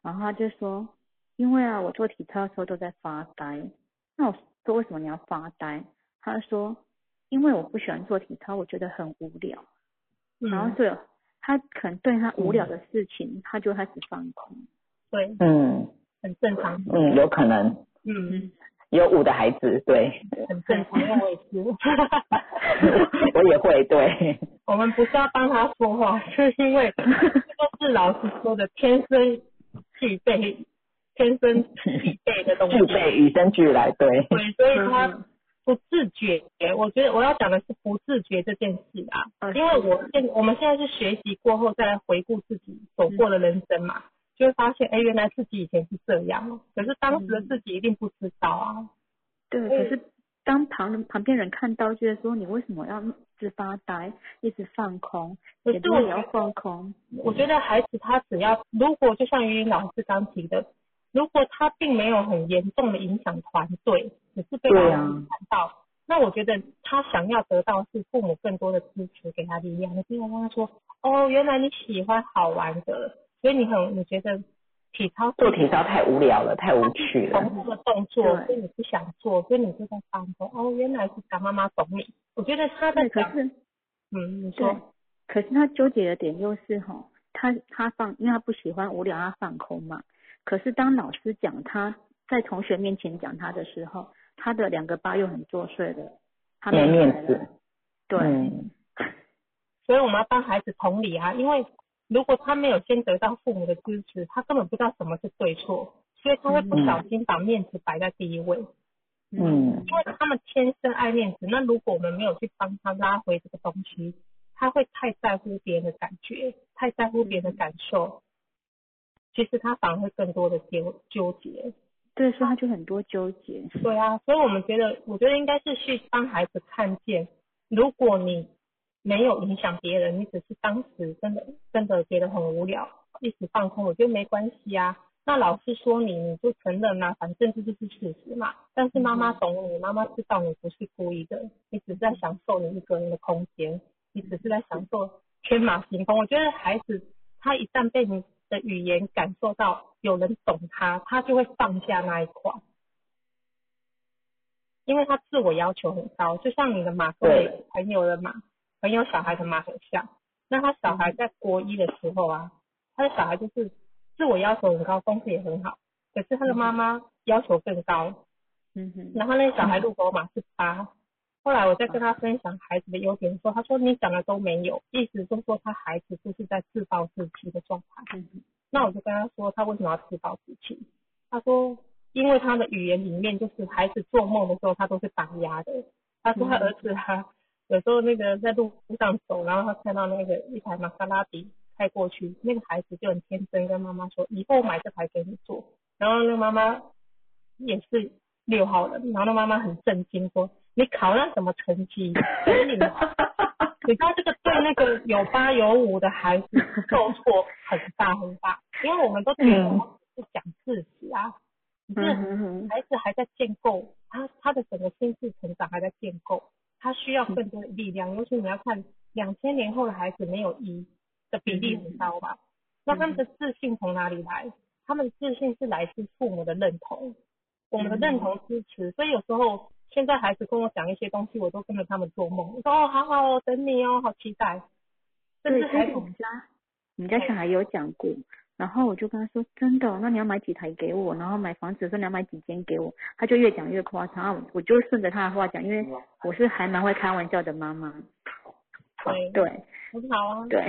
然后他就说，因为啊，我做体操的时候都在发呆。那我说为什么你要发呆？他说，因为我不喜欢做体操，我觉得很无聊。然后所以他可能对他无聊的事情，他就开始放空。对，嗯。很正常，嗯，有可能，嗯，有五的孩子，对，很正常，因为我也是，我也会，对，我们不是要帮他说话，是因为都是老师说的，天生具备，天生具备的东西，具备与生俱来，对，对，所以他不自觉，我觉得我要讲的是不自觉这件事啊，因为我现我们现在是学习过后再来回顾自己走过的人生嘛。就会发现，哎，原来自己以前是这样，可是当时的自己一定不知道啊。对，可是当旁人旁边人看到，觉得说你为什么要一直发呆，一直放空，也不也要放空。我觉得孩子他只要，如果就像于老师刚提的，如果他并没有很严重的影响团队，只是被老师看到，那我觉得他想要得到是父母更多的支持，给他力量。你听我跟他说，哦，原来你喜欢好玩的，所以你很你觉得体操做体操太无聊了，太无趣了。重复的动作，所以你不想做，所以你就在放松。哦，原来是想妈妈懂你。我觉得他在对，可，是嗯，你说，，可是他纠结的点就是哈，他他放，因为他不喜欢无聊，他放空嘛。可是当老师讲他在同学面前讲他的时候，他的两个八又很作祟的，他没面子。对，嗯 所以我们要帮孩子同理啊，因为如果他没有先得到父母的支持，他根本不知道什么是对错，所以他会不小心把面子摆在第一位。嗯因为他们天生爱面子，那如果我们没有去帮他拉回这个东西，他会太在乎别人的感觉，太在乎别人的感受，其实他反而会更多的纠纠结。对，所以他就很多纠结。对啊，所以我们觉得，我觉得应该是去帮孩子看见，如果你没有影响别人，你只是当时真的真的觉得很无聊，一时放空，我觉得没关系啊。那老师说你，你就承认啦、反正这就是事实嘛。但是妈妈懂你，妈妈知道你不是故意的，你只是在享受你一个人的空间，你只是在享受天马行空。我觉得孩子他一旦被你的语言感受到有人懂他，他就会放下那一块。因为他自我要求很高，就像你的马跟对你朋友的马，朋友小孩的妈很像。那他小孩在国一的时候啊，他的小孩就是自我要求很高，功课也很好，可是他的妈妈要求更高，嗯哼，然后那个小孩入口马是八。后来我在跟他分享孩子的优点的时候，他说你讲的都没有，意思就是说他孩子就是在自暴自弃的状态。嗯哼，那我就跟他说，他为什么要自暴自弃？他说，因为他的语言里面就是孩子做梦的时候，他都是打压的。他说他儿子啊，有时候那个在路上走，然后他看到那个一台玛莎拉蒂开过去，那个孩子就很天真跟妈妈说，以后买这台给你坐。然后那个妈妈也是六号人，然后那妈妈很震惊说，你考了什么成绩？所以你你知道这个对那个有八有五的孩子受挫很大很大，因为我们都觉得嗯是讲自己啊，只孩子还在建构，他他的整个心智成长还在建构，他需要更多的力量。尤其你要看两千年后的孩子没有一的比例很高吧？那他们的自信从哪里来？他们的自信是来自父母的认同，我们的认同支持。所以有时候现在孩子跟我讲一些东西，我都跟着他们做梦。我说哦，好好哦，等你哦，好期待。甚对，至孩子所以我们家我们家小孩有讲过，然后我就跟他说，真的哦，那你要买几台给我，然后买房子的时候你要买几间给我，他就越讲越夸张，然后我就顺着他的话讲，因为我是还蛮会开玩笑的妈妈，对。对很好啊，对，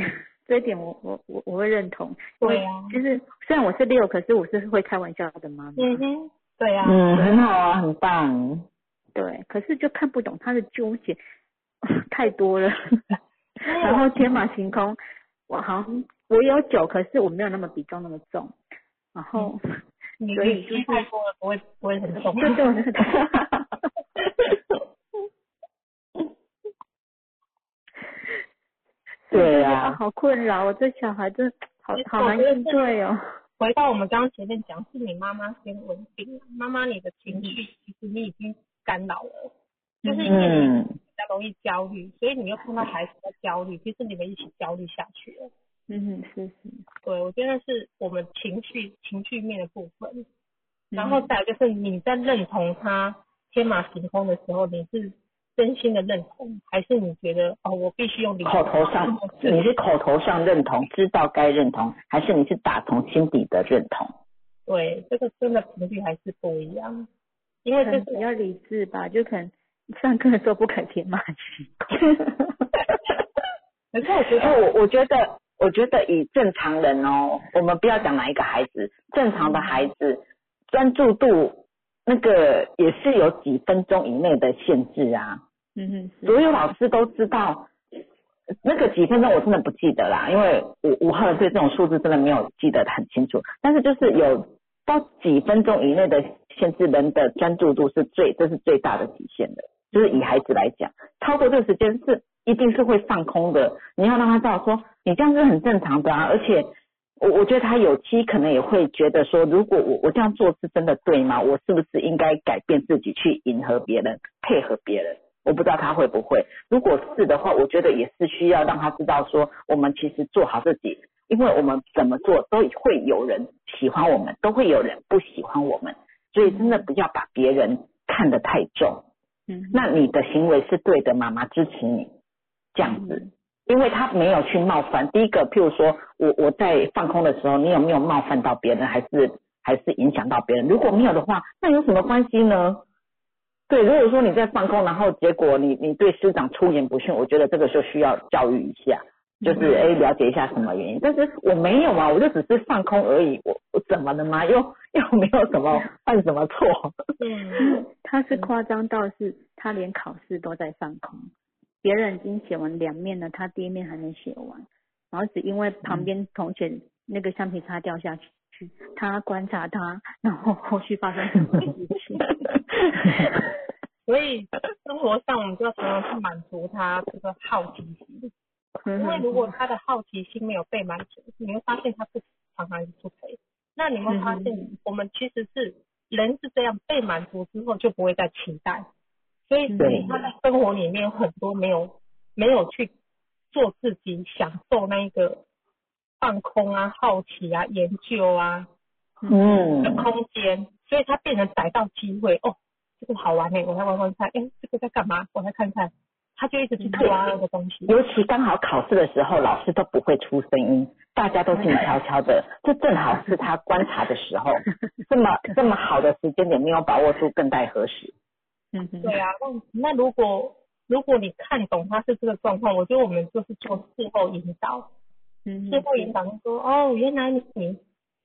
这一点我我我我会认同，对啊就是虽然我是六，可是我是会开玩笑的妈妈，嗯哼，对啊，嗯，很好啊，很棒。对，可是就看不懂他的纠结 太多了，然后天马行空，我好像我有酒，可是我没有那么比重那么重，然后 你所以就是你吃太多了不会不会很重。对对，我真的对啊好困扰，我这小孩真好好难应对哦。回到我们刚刚前面讲，是你妈妈先稳定，妈妈你的情绪其实你已经干扰了，就是因为你嗯，比较容易焦虑，所以你又碰到孩子的焦虑，其实你们一起焦虑下去了。嗯，是是，对，我觉得是我们情绪情绪面的部分，嗯然后再来就是你在认同他天马行空的时候，你是真心的认同，还是你觉得哦，我必须用理口头上你是口头上认同，知道该认同，还是你是打从心底的认同？对，这个真的频率还是不一样，因为这是比较理智吧，就可能 上课的时候不肯天马行空。可是我觉哎，得我我觉得，我觉得以正常人哦，我们不要讲哪一个孩子，正常的孩子专注度那个也是有几分钟以内的限制啊。嗯哼，所有老师都知道，那个几分钟我真的不记得啦，因为我我后来对这种数字真的没有记得很清楚。但是就是有到几分钟以内的限制，人的专注度是最这是最大的极限的。就是以孩子来讲，超过这个时间是一定是会放空的。你要让他知道说，你这样是很正常的啊，而且我我觉得他有期可能也会觉得说，如果我我这样做是真的对吗？我是不是应该改变自己去迎合别人，配合别人？我不知道他会不会。如果是的话，我觉得也是需要让他知道说，我们其实做好自己，因为我们怎么做都会有人喜欢我们，都会有人不喜欢我们，所以真的不要把别人看得太重。嗯，那你的行为是对的，妈妈支持你这样子。因为他没有去冒犯。第一个，譬如说我我在放空的时候，你有没有冒犯到别人，还是还是影响到别人？如果没有的话，那有什么关系呢？对，如果说你在放空，然后结果你你对师长出言不逊，我觉得这个就需要教育一下，就是哎了解一下什么原因。但是我没有嘛，我就只是放空而已，我我怎么了吗？又又没有什么犯什么错？嗯，他是夸张到是，他连考试都在放空。别人已经写完两面了，他第一面还没写完，然后只因为旁边同学那个橡皮擦掉下去，他观察他，然后后续发生什么事情。所以生活上我们就要常常去满足他这个好奇心，因为如果他的好奇心没有被满足，你会发现他不常常不陪。那你会发现，我们其实是人是这样，被满足之后就不会再期待。所以所以，他在生活里面很多没有没有去做自己享受那一个放空啊、好奇啊、研究啊，嗯，的空间，所以他变成逮到机会哦，这个好玩哎，我来玩玩看，哎，这个在干嘛？我来看看，他就一直去抓那个东西。尤其刚好考试的时候，老师都不会出声音，大家都静悄悄的，这正好是他观察的时候，这么这么好的时间点没有把握住，更待何时？嗯，对啊，那那如果如果你看懂他是这个状况，我觉得我们就是做事后引导，嗯，事后引导说，哦，原来你是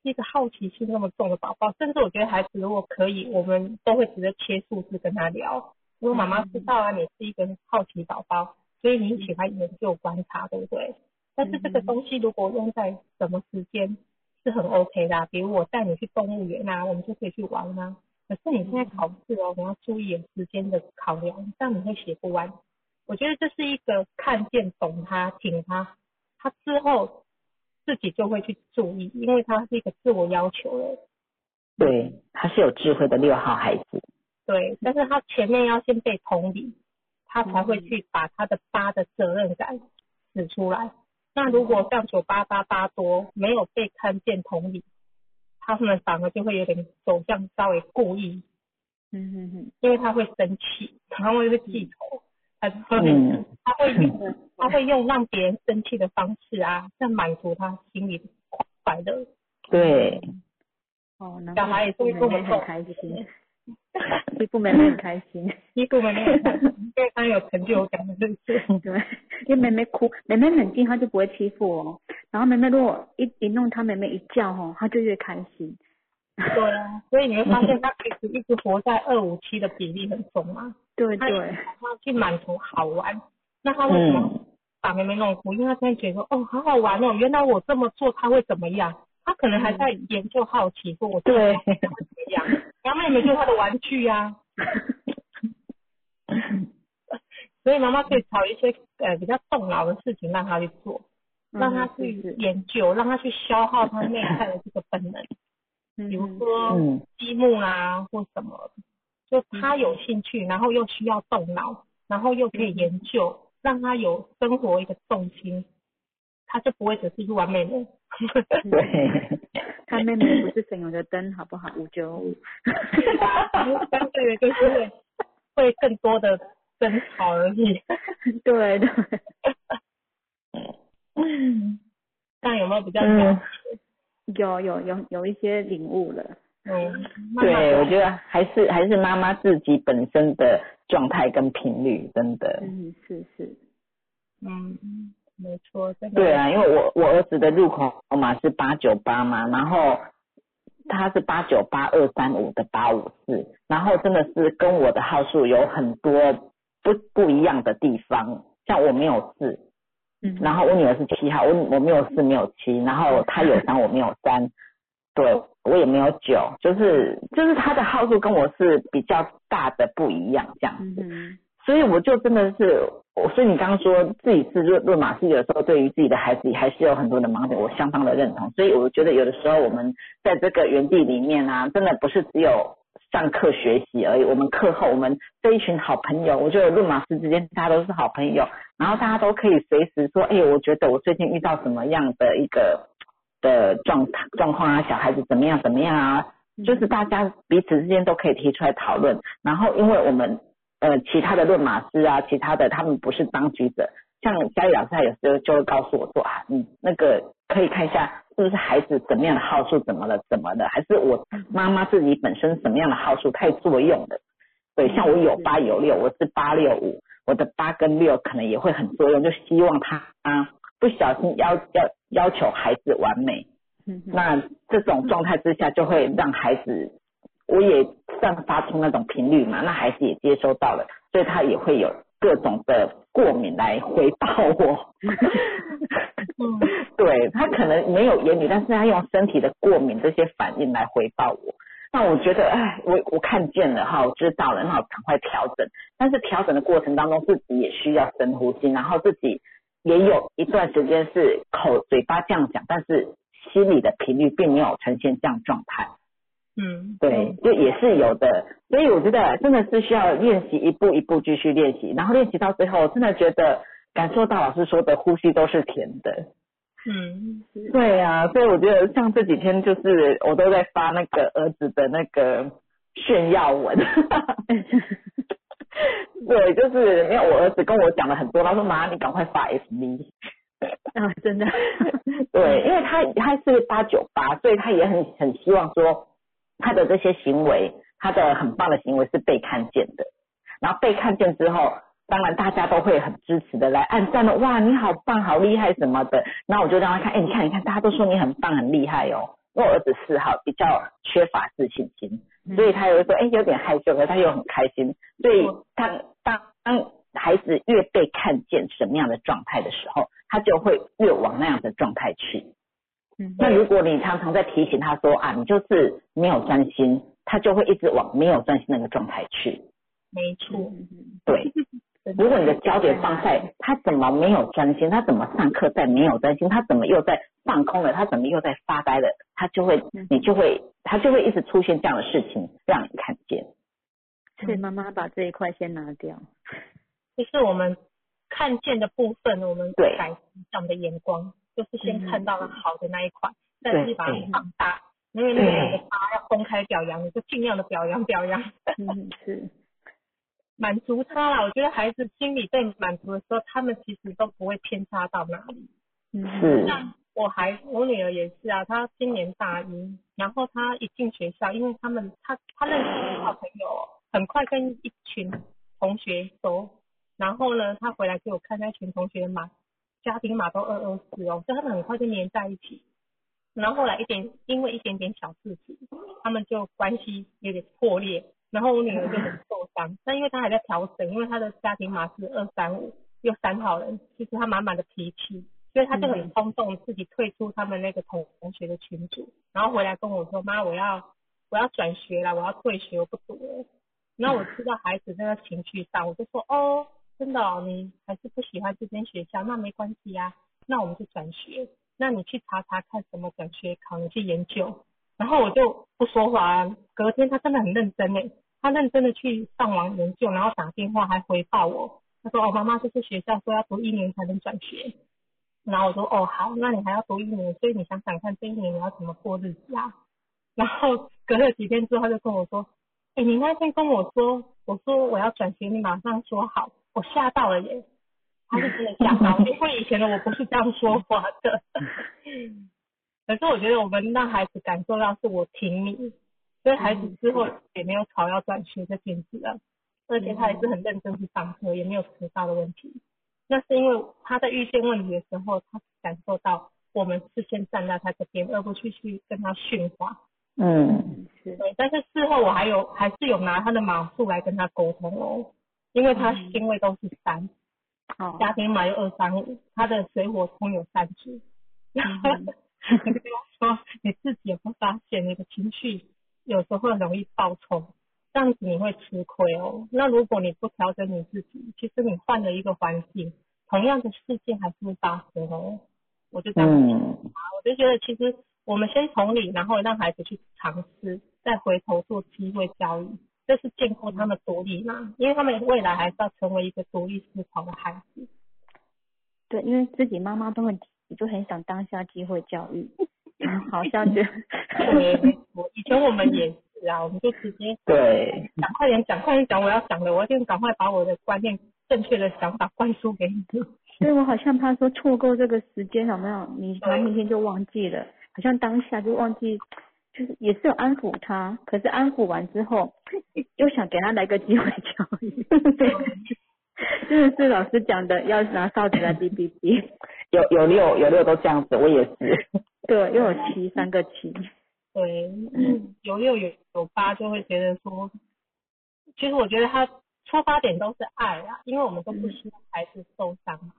一个好奇心那么重的宝宝，甚至我觉得孩子如果可以，我们都会直接切数字跟他聊。因为妈妈知道啊，你是一个好奇宝宝，所以你喜欢研究观察，对不对？但是这个东西如果用在什么时间是很 OK 的，比如我带你去动物园啊，我们就可以去玩啊。可是你现在考试哦，你要注意时间的考量，这样你会写不完。我觉得这是一个看见懂他、挺他，他之后自己就会去注意，因为他是一个自我要求的。对，他是有智慧的六号孩子。对，但是他前面要先被同理，他才会去把他的八的责任感指出来。那如果像九八八八多没有被看见同理，他们反而就会有点走向稍微故意，嗯嗯嗯，因为他会生气，然后又是记仇，他会他会用他会用让别人生气的方式啊，在满足他心里的快乐。对，哦，小孩也是会跟我们很开心，欺负妹妹很开心，欺负妹妹很开心，因为他有成就感，是不是？对，因为妹妹哭，妹妹冷静，他就不会欺负我。然后妹妹如果一一弄他妹妹一叫吼，他就越开心。对啊，所以你会发现他其实一直活在二五七的比例很重啊。对对。他去满足好玩，那他为什么把妹妹弄哭？因为他现在觉得哦，好好玩哦，原来我这么做他会怎么样？他可能还在研究好奇，或我对怎么样？然后妹妹就是他的玩具呀。所以妈妈可以找一些呃比较动脑的事情让他去做。让他去研究，让他去消耗他内在的这个本能，比如说积木啦或什么，就他有兴趣，然后又需要动脑，然后又可以研究，让他有生活一个重心，他就不会只是玩妹妹。对，他妹妹不是省油的灯，好不好？五九五。相对的就是会会更多的争吵而已。对对。嗯，但有没有比较嗯，有有有有一些领悟了。嗯，对，我觉得还是还是妈妈自己本身的状态跟频率，真的。嗯，是是。嗯，没错，真的。对啊，因为我我儿子的入口号码是八九八嘛，然后他是八九八二三五的八五四，然后真的是跟我的号数有很多不不一样的地方，像我没有四。嗯，然后我女儿是七号，我我没有四没有七，然后他有三我没有三，对我也没有九，就是就是他的号数跟我是比较大的不一样这样子，所以我就真的是，我所以你刚刚说自己是论论马是有时候对于自己的孩子还是有很多的盲点，我相当的认同。所以我觉得有的时候我们在这个园地里面啊，真的不是只有上课学习而已，我们课后我们这一群好朋友，我觉得论马师之间大家都是好朋友，然后大家都可以随时说，哎，我觉得我最近遇到什么样的一个的状状况啊，小孩子怎么样怎么样啊，就是大家彼此之间都可以提出来讨论，然后因为我们。呃，其他的论马师啊，其他的他们不是当局者，像嘉义老师他有时候就会告诉我说啊，嗯，那个可以看一下是不是孩子怎么样的号数怎么了怎么的，还是我妈妈自己本身什么样的号数太作用了。对，像我有八有六，我是八六五，我的八跟六可能也会很作用，就希望他啊不小心要要要求孩子完美，那这种状态之下就会让孩子。我也散发出那种频率嘛，那孩子也接收到了，所以他也会有各种的过敏来回报我。嗯，对他可能没有言语，但是他用身体的过敏这些反应来回报我。那我觉得，哎，我我看见了哈，我知道了，那我赶快调整。但是调整的过程当中，自己也需要深呼吸，然后自己也有一段时间是口嘴巴这样讲，但是心里的频率并没有呈现这样状态。嗯，对，就也是有的，所以我觉得真的是需要练习，一步一步继续练习，然后练习到最后，真的觉得感受到老师说的呼吸都是甜的。嗯，对啊，所以我觉得像这几天就是我都在发那个儿子的那个炫耀文。对，就是因为我儿子跟我讲了很多，他说妈，你赶快发 FB。啊，真的。对，因为他他是八九八，所以他也很很希望说。他的这些行为，他的很棒的行为是被看见的，然后被看见之后，当然大家都会很支持的来按赞了，哇，你好棒，好厉害什么的。那我就让他看，哎，你看，你看，大家都说你很棒，很厉害哦。因为我儿子四号比较缺乏自信心，所以他有说，哎，有点害羞，可他又很开心。所以当当当孩子越被看见什么样的状态的时候，他就会越往那样的状态去。那如果你常常在提醒他说啊，你就是没有专心，他就会一直往没有专心那个状态去。没错，对。如果你的焦点放在他怎么没有专心，他怎么上课在没有专心，他怎么又在放空了，他怎么又在发呆了，他就会，你就会，他就会一直出现这样的事情让你看见。所以妈妈把这一块先拿掉。就是我们看见的部分，我们对改我们的眼光。就是先看到了好的那一块，再去把它放大，因为那个他要公开表扬，你就尽量的表扬表扬。嗯，是 满足他了。我觉得孩子心里被满足的时候，他们其实都不会偏差到哪里。嗯，像我孩我女儿也是啊，她今年大一，然后她一进学校，因为他们她她认识好朋友，很快跟一群同学熟，然后呢，她回来给我看那群同学嘛。家庭码都二二四哦，所以他们很快就黏在一起。然后后来一点，因为一点点小事情，他们就关系有点破裂。然后我女儿就很受伤，但因为她还在调整，因为她的家庭码是二三五，又三号人，其实她满满的脾气，所以她就很冲动，自己退出他们那个同同学的群组，然后回来跟我说：“妈，我要我要转学了，我要退学，我不读了。”然后我知道孩子那个情绪上，我就说：“哦。”真的，你还是不喜欢这间学校，那没关系呀，那我们就转学。那你去查查看什么转学考，你去研究。然后我就不说话。隔天他真的很认真诶，他认真的去上网研究，然后打电话还回报我。他说：“哦，妈妈，这些学校说要读一年才能转学。”然后我说：“哦，好，那你还要读一年，所以你想想看，这一年你要怎么过日子啊？”然后隔了几天之后，他就跟我说：“哎，你那天跟我说，我说我要转学，你马上说好。”我吓到了耶，他是真的吓到，因为以前的我不是这样说话的。可是我觉得我们让孩子感受到是我挺你，所以孩子之后也没有吵要转学这件事了，而且他也是很认真去上课，也没有迟到的问题。那是因为他在遇见问题的时候，他感受到我们是先站在他这边，而不去去跟他训话。嗯，是。对，但是事后我还有还是有拿他的码数来跟他沟通哦。因为他星位都是三，哦，家庭码有二三五，他的水火冲有三支，然后跟他说你自己也不发现你的情绪有时候会容易爆冲，这样子你会吃亏哦。那如果你不调整你自己，其实你换了一个环境，同样的事件还是会发生哦。我就这样想，嗯我就觉得其实我们先同理，然后让孩子去尝试，再回头做机会教育，这是建构他们独立嘛，因为他们未来还是要成为一个独立思考的孩子。对，因为自己妈妈都很就很想当下机会教育，好像就对，没错，以前我们也是啊，我们就直接对，讲快点讲，快点讲我要讲的，我一定赶快把我的观念、正确的想法灌输给你。所以我好像怕说错过这个时间，有没有？你可能明天就忘记了，好像当下就忘记，就是也是有安抚他，可是安抚完之后，又想给他来个机会教育。真 的是老师讲的，要拿哨子来哔哔哔。有有六有六都这样子，我也是。对，又有七，三个七。对，嗯有六有有八就会觉得说，其实我觉得他出发点都是爱啊，因为我们都不希望孩子受伤嘛，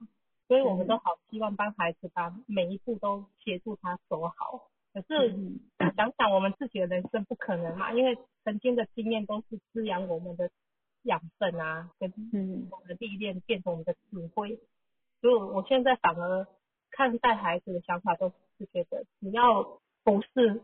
所以我们都好希望帮孩子把每一步都协助他走好。可是嗯想想我们自己的人生不可能嘛，因为曾经的经验都是滋养我们的养分啊，跟嗯我们的历练变成我们的智慧。所以我现在反而看待孩子的想法都是觉得，只要不是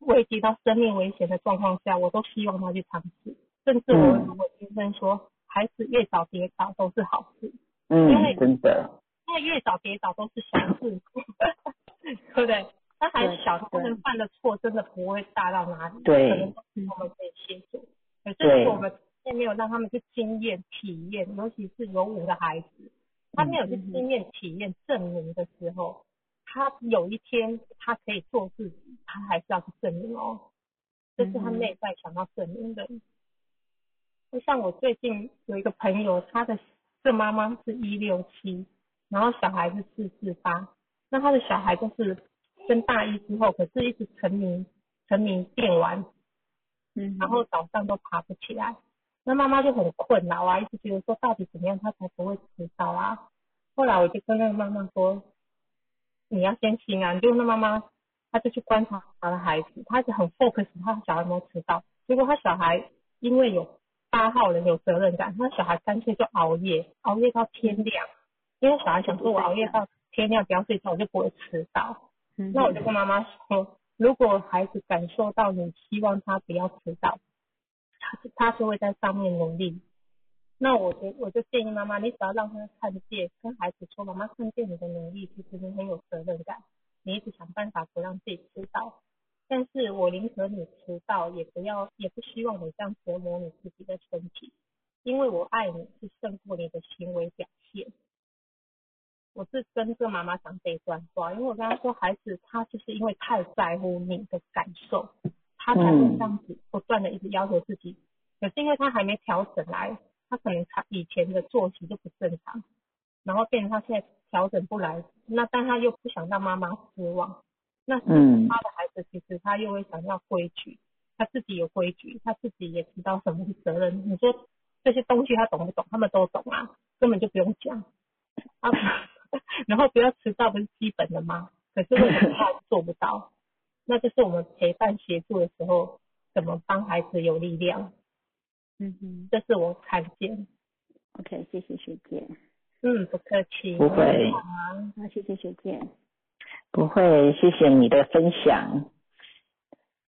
危及到生命危险的状况下，我都希望他去尝试。甚至我嗯如果医生说，孩子越早跌倒都是好事，嗯因为，真的，因为越早跌倒都是小事，对不对？他还小，他对。们犯的错真的不会大到哪里，对。可能都是我们可以协助。可是如果我们并没有让他们去经验、体验，尤其是有五的孩子，他没有去经验、体验、证明的时候，他有一天他可以做自己，他还是要去证明哦，这是他内在想要证明的。就像我最近有一个朋友，他的这妈妈是一六七，然后小孩是四四八，那他的小孩就是升大一之后，可是一直沉迷沉迷电玩，嗯，然后早上都爬不起来，那妈妈就很困扰啊，一直觉得说到底怎么样他才不会迟到啊。后来我就跟那个妈妈说，你要先心安，就那妈妈她就去观察她的孩子，她一直很 focus 她小孩有没有迟到，结果她小孩因为有八号人有责任感，她小孩干脆就熬夜，熬夜到天亮，因为小孩想说我熬夜到天亮不要睡觉，我就不会迟到。嗯那我就跟妈妈说，如果孩子感受到你希望他不要迟到，他他就会在上面努力。那我就我就建议妈妈，你只要让他看见，跟孩子说，妈妈看见你的努力，其实你很有责任感，你一直想办法不让自己迟到。但是我宁可你迟到，也不要，也不希望你这样折磨你自己的身体，因为我爱你是胜过你的行为表现。我是跟这妈妈讲这一段话，因为我跟她说，孩子他就是因为太在乎你的感受，他才会这样子不断的一直要求自己。可是因为他还没调整来，他可能他以前的作息就不正常，然后变成他现在调整不来，那但他又不想让妈妈失望，那嗯他的孩子其实他又会想要规矩，他自己有规矩，他自己也知道什么是责任。你说这些东西他懂不懂？他们都懂啊，根本就不用讲。啊，然后不要迟到不是基本的吗？可是为什么他做不到？那就是我们陪伴协助的时候，怎么帮孩子有力量？嗯哼这是我看见。，OK，谢谢学姐，嗯，不客气。不会好啊，好，谢谢学姐。不会，谢谢你的分享。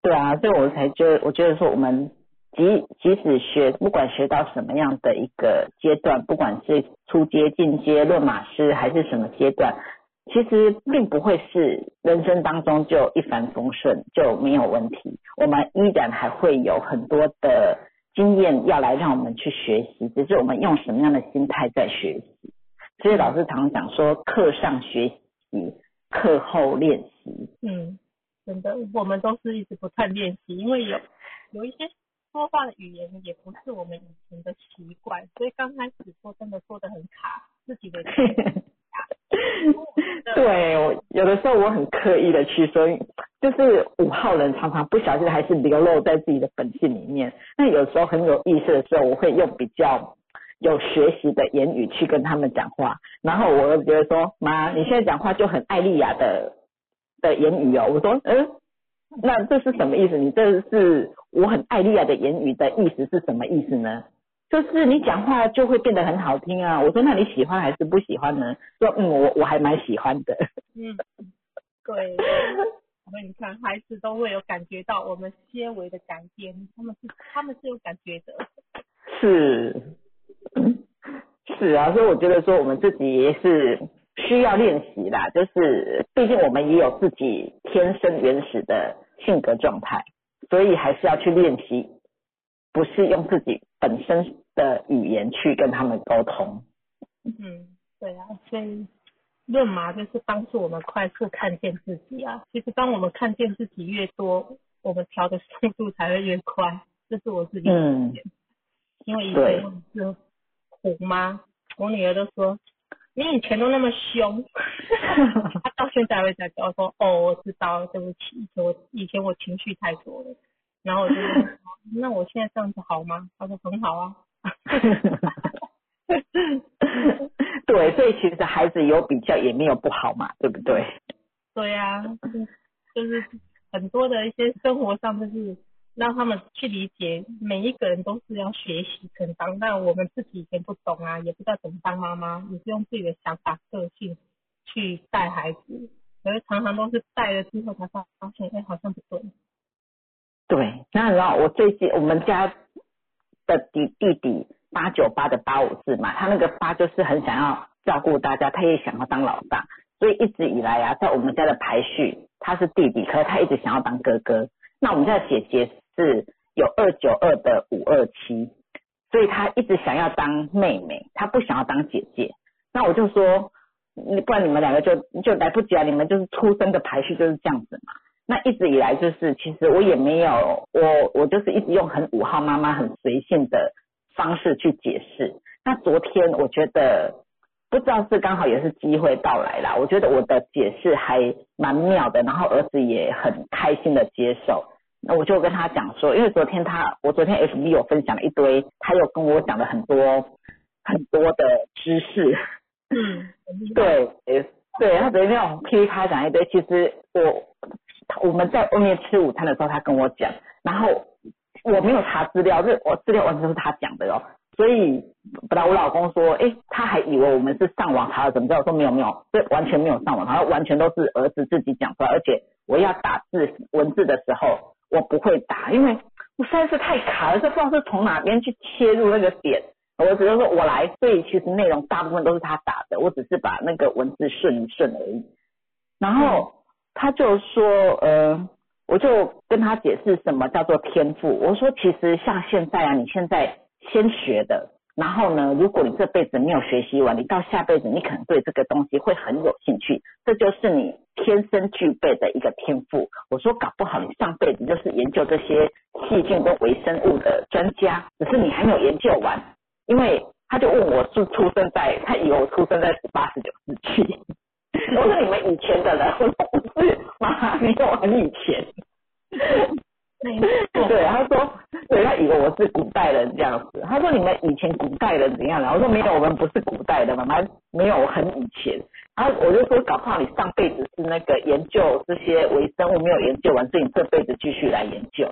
对啊，所以我才觉得，我觉得说我们即即使学，不管学到什么样的一个阶段，不管是初阶、进阶、论马师还是什么阶段，其实并不会是人生当中就一帆风顺就没有问题，我们依然还会有很多的经验要来让我们去学习，只是我们用什么样的心态在学习。所以老师常常讲说，课上学习，课后练习。嗯，真的，我们都是一直不断练习，因为有有一些说话的语言也不是我们以前的习惯，所以刚开始说真的说的很卡，自己的 对，我有的时候我很刻意的去说，就是五号人常常不小心还是流露在自己的本性里面。那有时候很有意思的时候，我会用比较有学习的言语去跟他们讲话，然后我又觉得说，妈，你现在讲话就很艾丽亚的的言语哦。我说，嗯，那这是什么意思？你这是我很爱丽亚的言语的意思是什么意思呢？就是你讲话就会变得很好听啊。我说那你喜欢还是不喜欢呢？说嗯，我我还蛮喜欢的。嗯，对。我们你看，孩子都会有感觉到我们些微的改变，他们是他们是有感觉的。是，是啊，所以我觉得说我们自己也是需要练习啦，就是毕竟我们也有自己天生原始的性格状态，所以还是要去练习，不是用自己本身的语言去跟他们沟通。嗯，对啊，所以。论麻，就是帮助我们快速看见自己啊。其实当我们看见自己越多，我们调的速度才会越快。这是我自己嗯，因为以前是虎妈，我女儿都说你以前都那么凶，他到现在会在跟我说哦，我知道，对不起，以前我以前我情绪太多了。然后我就说那我现在这样子好吗？他说很好啊。对，所以其实孩子有比较也没有不好嘛，对不对？对呀，就是很多的一些生活上，就是让他们去理解，每一个人都是要学习成长。但我们自己以前不懂啊，也不知道怎么当妈妈，也是用自己的想法、个性去带孩子，可是常常都是带了之后才发发现，哎，好像不对。对，那然后我最近我们家的弟弟弟。八九八的八五四嘛，他那个八就是很想要照顾大家，他也想要当老大，所以一直以来啊，在我们家的排序，他是弟弟，可是他一直想要当哥哥。那我们家姐姐是有二九二的五二七，所以他一直想要当妹妹，他不想要当姐姐。那我就说，不然你们两个就就来不及啊，你们就是出生的排序就是这样子嘛。那一直以来就是，其实我也没有，我我就是一直用很五号妈妈很随性的。方式去解释。那昨天我觉得不知道是刚好也是机会到来啦，我觉得我的解释还蛮妙的，然后儿子也很开心的接受。那我就跟他讲说，因为昨天他我昨天 F B 有分享了一堆，他又跟我讲了很多很多的知识。嗯，对，对，他昨天那种噼里啪啦讲一堆，其实我我们在外面吃午餐的时候，他跟我讲，然后。我没有查资料，这我资料完全是他讲的哦。所以本来我老公说，哎，他还以为我们是上网查了，怎么知道？我说没有没有，这完全没有上网，然后完全都是儿子自己讲出来。而且我要打字文字的时候，我不会打，因为我实在是太卡了，这不知道是从哪边去切入那个点。我只能说我来，背其实内容大部分都是他打的，我只是把那个文字顺一顺而已。然后他就说，呃。我就跟他解释什么叫做天赋。我说，其实像现在啊，你现在先学的，然后呢，如果你这辈子没有学习完，你到下辈子你可能对这个东西会很有兴趣，这就是你天生具备的一个天赋。我说，搞不好你上辈子就是研究这些细菌跟微生物的专家，只是你还没有研究完。因为他就问我是出生在，他以为我出生在十八十九世纪。我说你们以前的人，我说不是，妈，你我很以前。对，他说，对他以为我是古代人这样子。他说你们以前古代人怎样的？我说没有，我们不是古代的，妈妈没有很以前。然后我就说，搞不好你上辈子是那个研究这些微生物没有研究完，所以你这辈子继续来研究。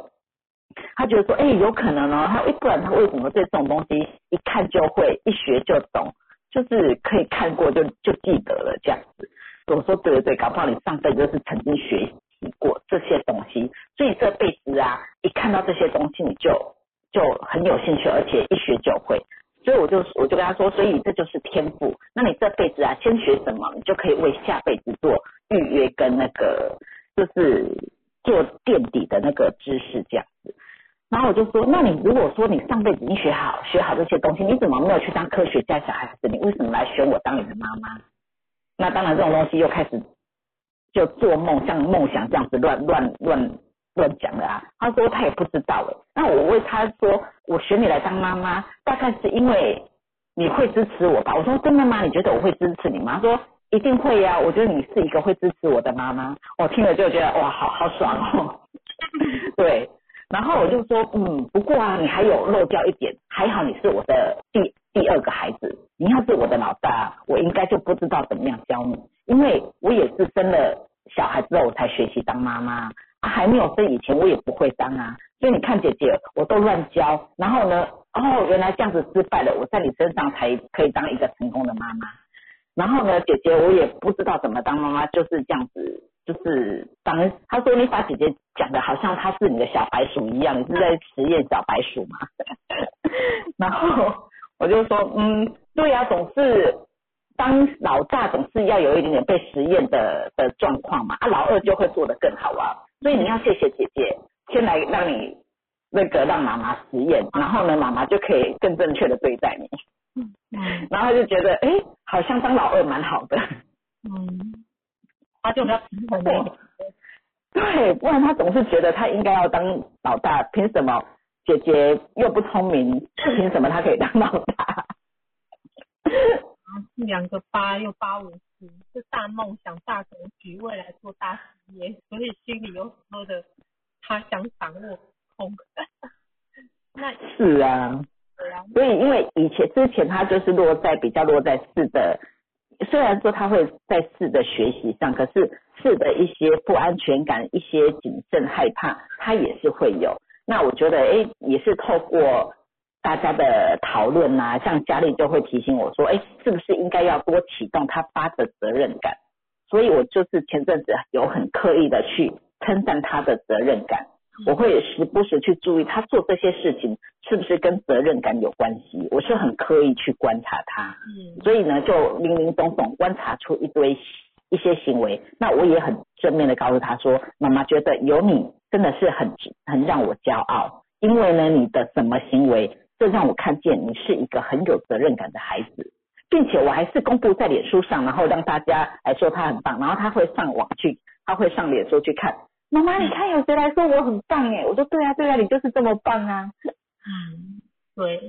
他觉得说，哎，有可能哦。他不然他为什么对这种东西一看就会，一学就懂？就是可以看过就就记得了这样子。我说对对对，搞不好你上辈子是曾经学过这些东西，所以这辈子啊，一看到这些东西你就就很有兴趣，而且一学就会。所以我就我就跟他说，所以这就是天赋。那你这辈子啊，先学什么，你就可以为下辈子做预约跟那个就是做垫底的那个知识这样子。然后我就说，那你如果说你上辈子你学好学好这些东西，你怎么没有去当科学家小孩子？你为什么来选我当你的妈妈？那当然这种东西又开始就做梦，像梦想这样子乱乱乱乱讲了啊。他说他也不知道哎。那我为他说，我选你来当妈妈，大概是因为你会支持我吧？我说真的吗？你觉得我会支持你吗？他说一定会呀。我觉得你是一个会支持我的妈妈。我听了就觉得哇，好好爽哦。对。然后我就说，嗯，不过啊，你还有漏掉一点，还好你是我的第第二个孩子，你要是我的老大，我应该就不知道怎么样教你，因为我也是生了小孩之后我才学习当妈妈，啊还没有生以前我也不会当啊，所以你看姐姐我都乱教，然后呢，哦原来这样子失败了，我在你身上才可以当一个成功的妈妈。然后呢，姐姐我也不知道怎么当妈妈，就是这样子，就是当他说你把姐姐讲的好像她是你的小白鼠一样，你是在实验小白鼠嘛？然后我就说，嗯，对呀、总是当老大总是要有一点点被实验的的状况嘛，啊，老二就会做得更好啊，所以你要谢谢姐姐，先来让你那个让妈妈实验，然后呢，妈妈就可以更正确的对待你。嗯然后他就觉得，哎，好像当老二蛮好的，嗯，他就比较平衡。对，不然他总是觉得他应该要当老大，凭什么姐姐又不聪明，凭什么他可以当老大？两个八又八五十，是大梦想、大格局，未来做大事业，所以心里有很多的他想掌握空。那是啊，所以因为以前之前他就是落在比较落在四的，虽然说他会在四的学习上，可是四的一些不安全感、一些谨慎害怕，他也是会有。那我觉得，哎，也是透过大家的讨论呐、像佳丽就会提醒我说，哎，是不是应该要多启动他发的责任感？所以我就是前阵子有很刻意的去称赞他的责任感，我会时不时去注意他做这些事情是不是跟责任感有关系，我是很刻意去观察他，嗯。所以呢就零零总总观察出一堆 一些行为，那我也很正面的告诉他说，妈妈觉得有你真的是很很让我骄傲，因为呢你的什么行为，这让我看见你是一个很有责任感的孩子。并且我还是公布在脸书上，然后让大家来说他很棒，然后他会上网去，他会上脸书去看。妈妈，你看有谁来说我很棒哎？我说对啊对啊，你就是这么棒啊。嗯，对，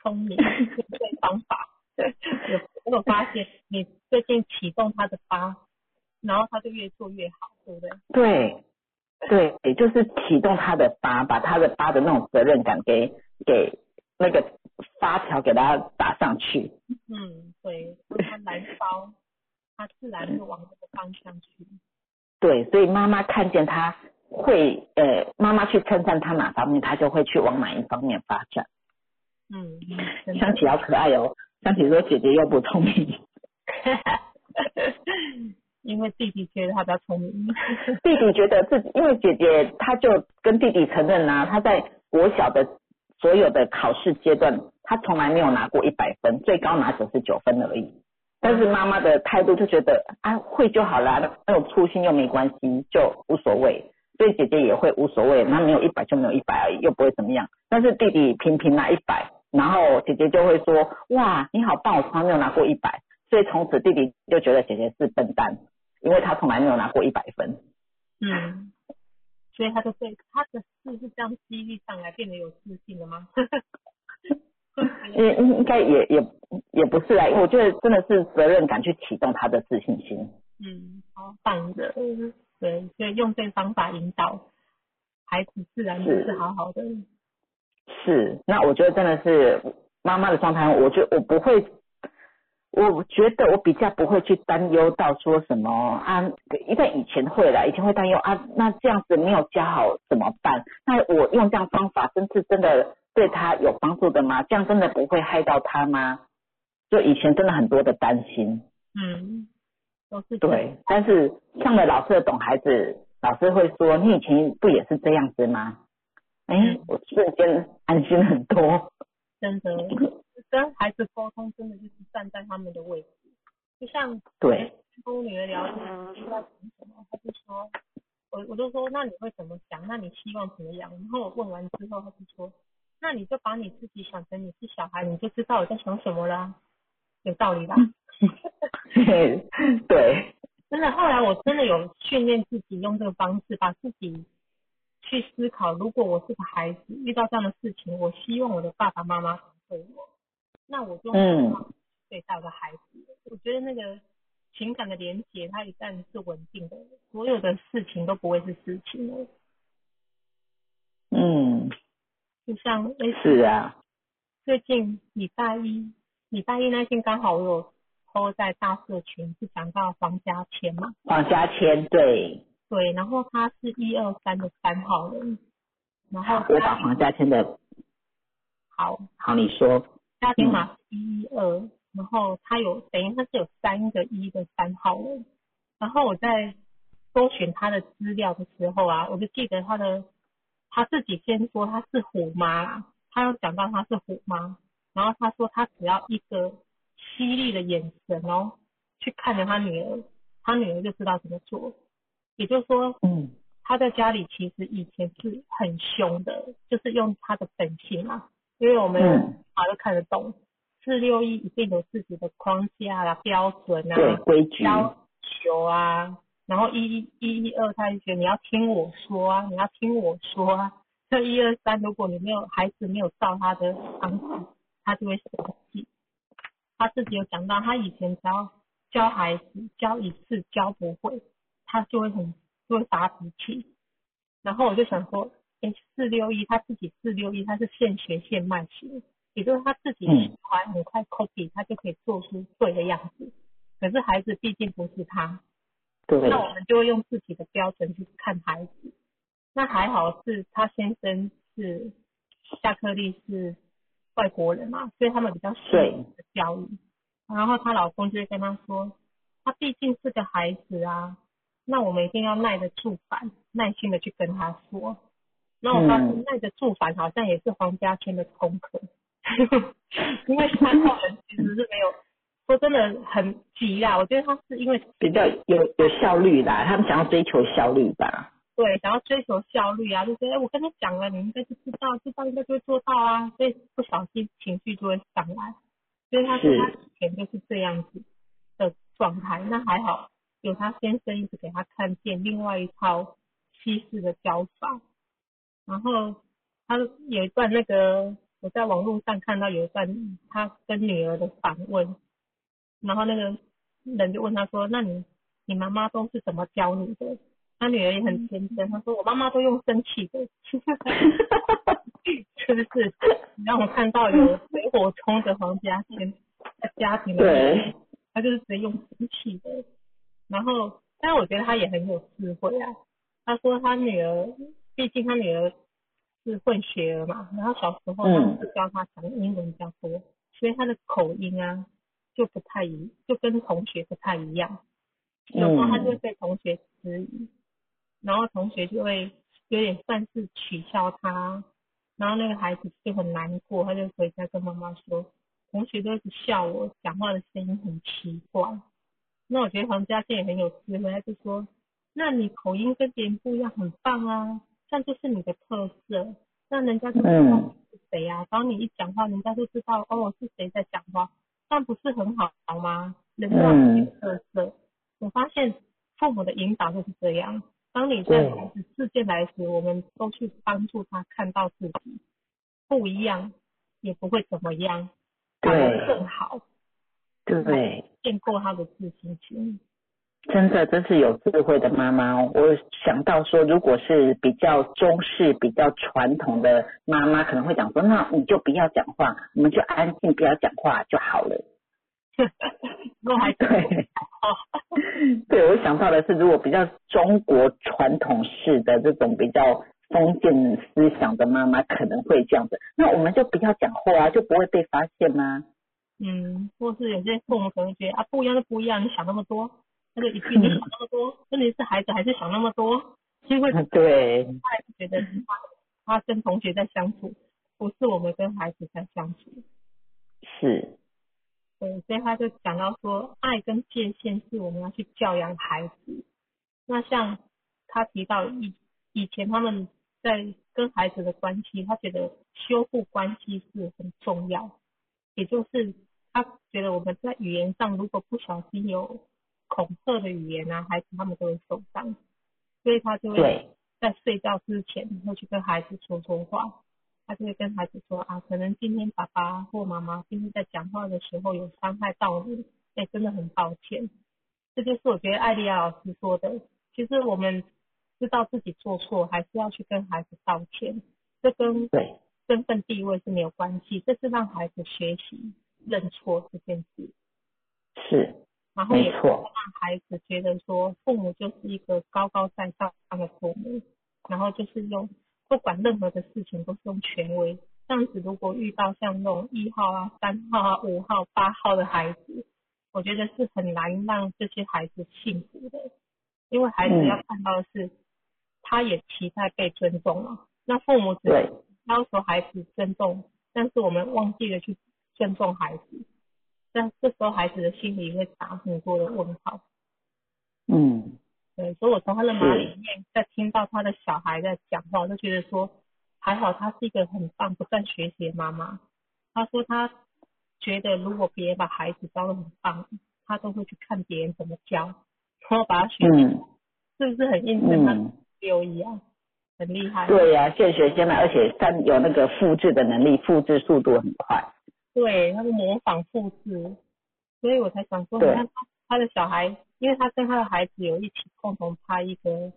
聪明，对方法。有我有发现，你最近启动他的八，然后他就越做越好，对不对？对对，也就是启动他的八，把他的八的那种责任感给给那个发条给他打上去。嗯，对，他燃烧，他自然就往这个方向去。对，所以妈妈看见他会，呃，妈妈去称赞他哪方面，他就会去往哪一方面发展。嗯，香琪好可爱哦，香琪说姐姐又不聪明，因为弟弟觉得他比较聪明。弟弟觉得自己，因为姐姐她就跟弟弟承认啊，他在国小的所有的考试阶段，她从来没有拿过一百分，最高拿九十九分而已。但是妈妈的态度就觉得啊会就好啦，那种粗心又没关系，就无所谓。所以姐姐也会无所谓，那没有一百就没有一百而已，又不会怎么样。但是弟弟频频拿一百，然后姐姐就会说哇你好棒，我从来没有拿过一百。所以从此弟弟就觉得姐姐是笨蛋，因为他从来没有拿过一百分。嗯，所以他就对他的事是这样激励上来，变得有自信了吗？应 应应该也也也不是啊，因为我觉得真的是责任感去启动他的自信心。嗯，好棒的。对，所以用这个方法引导孩子，自然就是好好的。是，那我觉得真的是妈妈的状态，我觉得我不会，我觉得我比较不会去担忧到说什么啊，因为以前会啦，以前会担忧啊，那这样子没有教好怎么办？那我用这样方法，真是真的对他有帮助的吗？这样真的不会害到他吗？就以前真的很多的担心。嗯，都是对，但是上了老师的懂孩子，老师会说你以前不也是这样子吗？哎、嗯我瞬间安心很多。真的跟孩子沟通，真的就是站在他们的位置。就像对，跟我女儿聊天，不知道讲什么，她就说，我我就说，那你会怎么想？那你希望怎么样？然后我问完之后，她就说，那你就把你自己想成你是小孩，你就知道我在想什么啦，有道理吧？对，真的，后来我真的有训练自己用这个方式，把自己去思考，如果我是个孩子，遇到这样的事情，我希望我的爸爸妈妈怎么对我，那我就用这个方式对待我的孩子。我觉得那个情感的连接，它一旦是稳定的，所有的事情都不会是事情了。嗯，就像诶，是啊，最近礼拜一，礼拜一那天刚好我有 PO 在大社群，是讲到黄家千嘛，黄家千，对，对，然后他是一二三的三号人，然后我把黄家千的，好，好你说，家庭码是一一二，然后他有等于他是有三个一的三号人，然后我在搜寻他的资料的时候啊，我就记得他的他自己先说他是虎妈啦，他有讲到他是虎妈，然后他说他只要一个犀利的眼神哦，去看着他女儿，他女儿就知道怎么做，也就是说嗯。他在家里其实以前是很凶的，就是用他的本性啊，因为我们啊，都看得懂，四六一一定有自己的框架啦、标准对啊、规矩，要求啊，然后一一一一二他就觉得你要听我说啊，你要听我说啊。这一二三，如果你没有孩子没有照他的方式，他就会生气。他自己有讲到，他以前只要教孩子教一次教不会，他就会很就会发脾气。然后我就想说，哎，四六一他自己四六一，他是现学现卖型，也就是他自己嗯喜欢很快 copy，他就可以做出对的样子。可是孩子毕竟不是他，对，那我们就会用自己的标准去看孩子。那还好是他先生是夏克利是外国人嘛，所以他们比较适对应的教育。然后她老公就会跟她说，他毕竟是个孩子啊，那我们一定要耐得住烦，耐心的去跟他说。那我发现嗯耐得住烦好像也是黄家千的功课，因为三号人其实是没有，说真的很急啦。我觉得他是因为比较有有效率啦，他们想要追求效率吧，对，想要追求效率啊，就觉得哎我跟你讲了，你应该是知道，知道应该就会做到啊，所以不小心情绪就会上来。所以他说是。他以前就是这样子的状态，那还好有他先生一直给他看见另外一套西式的教法，然后他有一段那个我在网络上看到有一段他跟女儿的访问，然后那个人就问他说，那你你妈妈都是怎么教你的？他女儿也很天真，他说我妈妈都用生气的，是不是？让我看到有 水火冲的黄家千在家庭里面，对，他就是直接用生气的。然后，但是我觉得他也很有智慧啊。他说他女儿，毕竟他女儿是混血儿嘛，然后小时候他嗯是教他讲英文比较多，所以他的口音啊就不太一，就跟同学不太一样。有时候他就会被同学质疑，然后同学就会有点算是取笑他，然后那个孩子就很难过，他就回家跟妈妈说，同学都一直笑我讲话的声音很奇怪。那我觉得黄家健也很有智慧，他就说，那你口音跟别人不一样，很棒啊，这就是你的特色，那人家就知道嗯你是谁啊，当你一讲话，人家就知道哦是谁在讲话，那不是很好吗？人家有特色。我发现父母的引导就是这样。当你在孩子事件来时，我们都去帮助他看到自己不一样，也不会怎么样，反而对更好，对，建构他的自信心。真的真是有智慧的妈妈哦。我想到说，如果是比较中式、比较传统的妈妈，可能会讲说，那你就不要讲话，我们就安静，不要讲话就好了。我还对，对我想到的是，如果比较中国传统式的这种比较封建思想的妈妈，可能会这样子。那我们就不要讲话啊，就不会被发现吗？嗯，或是有些父母可能觉得啊不一样就不一样，你想那么多，那个一句你想那么多，问题是孩子还是想那么多，因为他对，还是觉得他他跟同学在相处，不是我们跟孩子在相处。是，对，所以他就讲到说，爱跟界限是我们要去教养孩子。那像他提到以以前他们在跟孩子的关系，他觉得修复关系是很重要，也就是他觉得我们在语言上如果不小心有恐吓的语言啊，孩子他们都会受伤，所以他就会，在睡觉之前会去跟孩子说说话，他就会跟孩子说啊，可能今天爸爸或妈妈今天在讲话的时候有伤害到你，哎，真的很抱歉。这就是我觉得艾丽亚老师说的，其实我们知道自己做错，还是要去跟孩子道歉，这跟，身份地位是没有关系，这是让孩子学习认错这件事。是，然后也会让孩子觉得说父母就是一个高高在上的父母，然后就是用不管任何的事情都是用权威。这样子如果遇到像那种一号啊、三号啊、五号、八号的孩子，我觉得是很难让这些孩子幸福的，因为孩子嗯要看到的是，他也期待被尊重了。那父母只要求孩子尊重，但是我们忘记了去尊重孩子，那这时候孩子的心里会打很多的问号。嗯，对，所以我从他的是妈里面在听到他的小孩在讲话，我就觉得说，还好他是一个很棒、不断学习的妈妈。他说他觉得如果别人把孩子教的很棒，他都会去看别人怎么教，然后把他学，嗯是不是很印证他嗯，六一啊？很厉害。对呀、现学现卖，而且他有那个复制的能力，复制速度很快。对，他是模仿复制，所以我才想说，你看他他的小孩，因为他跟他的孩子有一起共同拍一个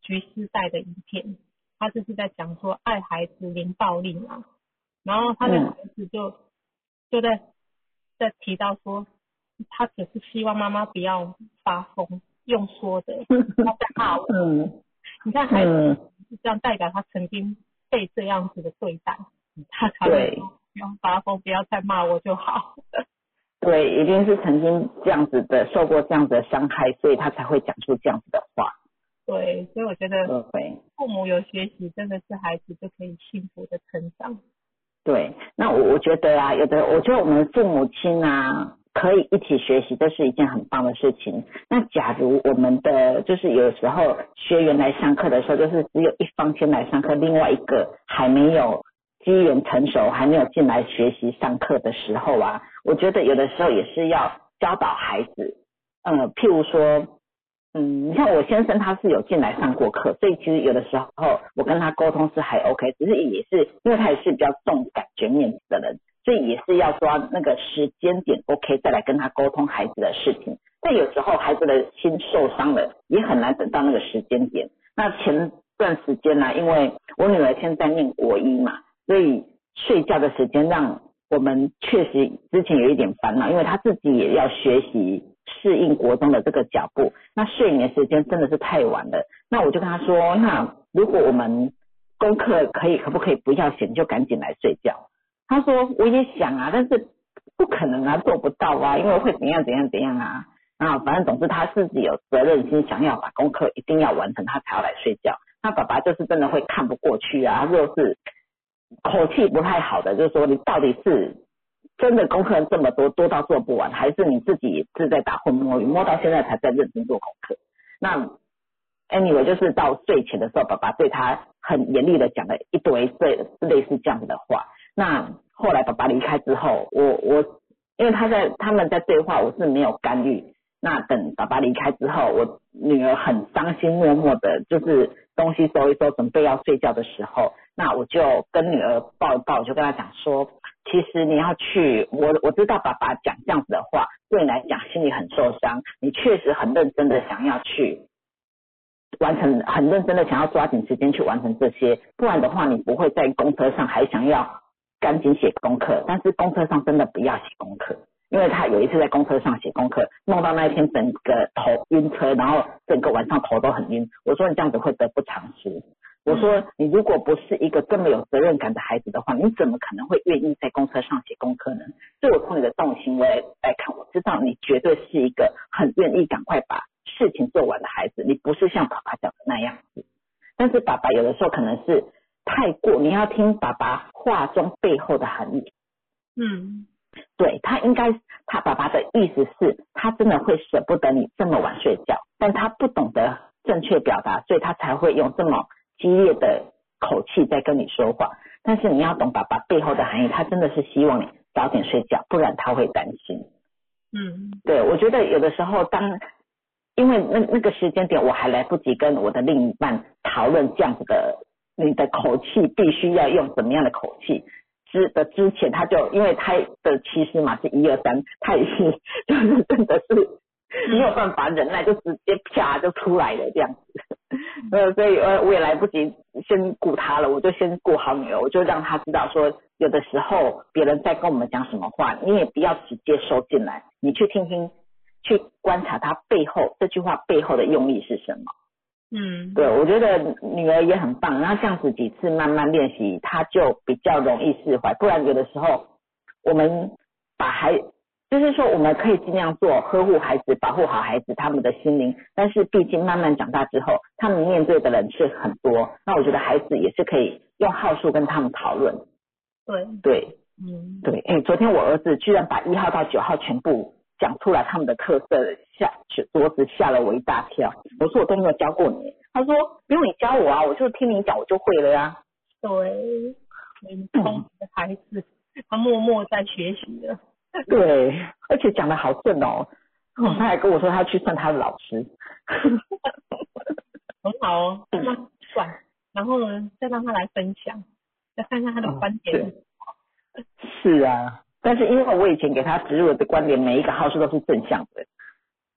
橘丝带的影片，他就是在讲说爱孩子零暴力嘛，然后他的嗯。孩子就、就在在提到说，他只是希望妈妈不要发疯，用说的，他在骂我，嗯。你看孩子嗯，是这样代表他曾经被这样子的对待，他才会对说不要发疯，不要再骂我就好。对，一定是曾经这样子的，受过这样子的伤害，所以他才会讲出这样子的话。对，所以我觉得对父母有学习，真的是孩子就可以幸福的成长。对，那我我觉得啊，有的我觉得我们父母亲啊，可以一起学习，这是一件很棒的事情。那假如我们的就是有时候学员来上课的时候，就是只有一方先来上课，另外一个还没有机缘成熟，还没有进来学习上课的时候啊，我觉得有的时候也是要教导孩子，呃，譬如说。嗯，你像我先生他是有进来上过课，所以其实有的时候我跟他沟通是还 OK，只是也是因为他也是比较重感觉面子的人，所以也是要抓那个时间点 OK 再来跟他沟通孩子的事情。但有时候孩子的心受伤了，也很难等到那个时间点。那前段时间呢、因为我女儿现在念国一嘛，所以睡觉的时间让我们确实之前有一点烦恼，因为他自己也要学习适应国中的这个脚步，那睡眠时间真的是太晚了。那我就跟他说，那如果我们功课可以，可不可以不要写，就赶紧来睡觉？他说我也想啊，但是不可能啊，做不到啊，因为会怎样怎样怎样啊。啊，反正总之他自己有责任心，想要把功课一定要完成，他才要来睡觉。那爸爸就是真的会看不过去啊，若是口气不太好的，就是说你到底是真的功课这么多，多到做不完，还是你自己是在打混摸鱼，摸到现在才在认真做功课？那 anyway 就是到睡前的时候，爸爸对他很严厉的讲了一堆这类似这样子的话。那后来爸爸离开之后，我我因为他在他们在对话，我是没有干预。那等爸爸离开之后，我女儿很伤心，默默的，就是东西收一收，准备要睡觉的时候，那我就跟女儿抱一抱，我就跟她讲说，其实你要去，我我知道爸爸讲这样子的话，对你来讲心里很受伤，你确实很认真的想要去完成，很认真的想要抓紧时间去完成这些，不然的话，你不会在公车上还想要赶紧写功课，但是公车上真的不要写功课。因为他有一次在公车上写功课，弄到那一天整个头晕车，然后整个晚上头都很晕。我说你这样子会得不偿失。我说你如果不是一个这么有责任感的孩子的话，你怎么可能会愿意在公车上写功课呢？所以我从你的动行为来看，我知道你绝对是一个很愿意赶快把事情做完的孩子，你不是像爸爸讲的那样子。但是爸爸有的时候可能是太过，你要听爸爸话中背后的含义。嗯对他应该，他爸爸的意思是，他真的会舍不得你这么晚睡觉，但他不懂得正确表达，所以他才会用这么激烈的口气在跟你说话。但是你要懂爸爸背后的含义，他真的是希望你早点睡觉，不然他会担心。嗯对我觉得有的时候当，因为那那个时间点我还来不及跟我的另一半讨论这样子的，你的口气必须要用怎么样的口气。之的之前，他就因为他的其实嘛是一二三，他也是 就是真的是 没有办法忍耐，就直接啪就出来了这样子。呃，所以呃我也来不及先顾他了，我就先顾好女儿，我就让他知道说，有的时候别人在跟我们讲什么话，你也不要直接收进来，你去听听去观察他背后这句话背后的用意是什么。嗯，对，我觉得女儿也很棒，然后这样子几次慢慢练习，她就比较容易释怀。不然有的时候我们把孩，就是说我们可以尽量做呵护孩子，保护好孩子他们的心灵，但是毕竟慢慢长大之后，他们面对的人是很多，那我觉得孩子也是可以用号数跟他们讨论。对，对嗯，对，哎，昨天我儿子居然把一号到九号全部讲出来他们的特色，吓桌子吓了我一大跳。我说我都没有教过你，他说不用你教我啊，我就听你讲我就会了呀、对，很聪明的孩子，他默默在学习的。对，而且讲的好顺哦。哦，他还跟我说他要去算他的老师。很好哦，让他算，然后呢，再让他来分享，再看看他的哦观点。对是啊，但是因为我以前给他植入的观点，每一个号数都是正向的。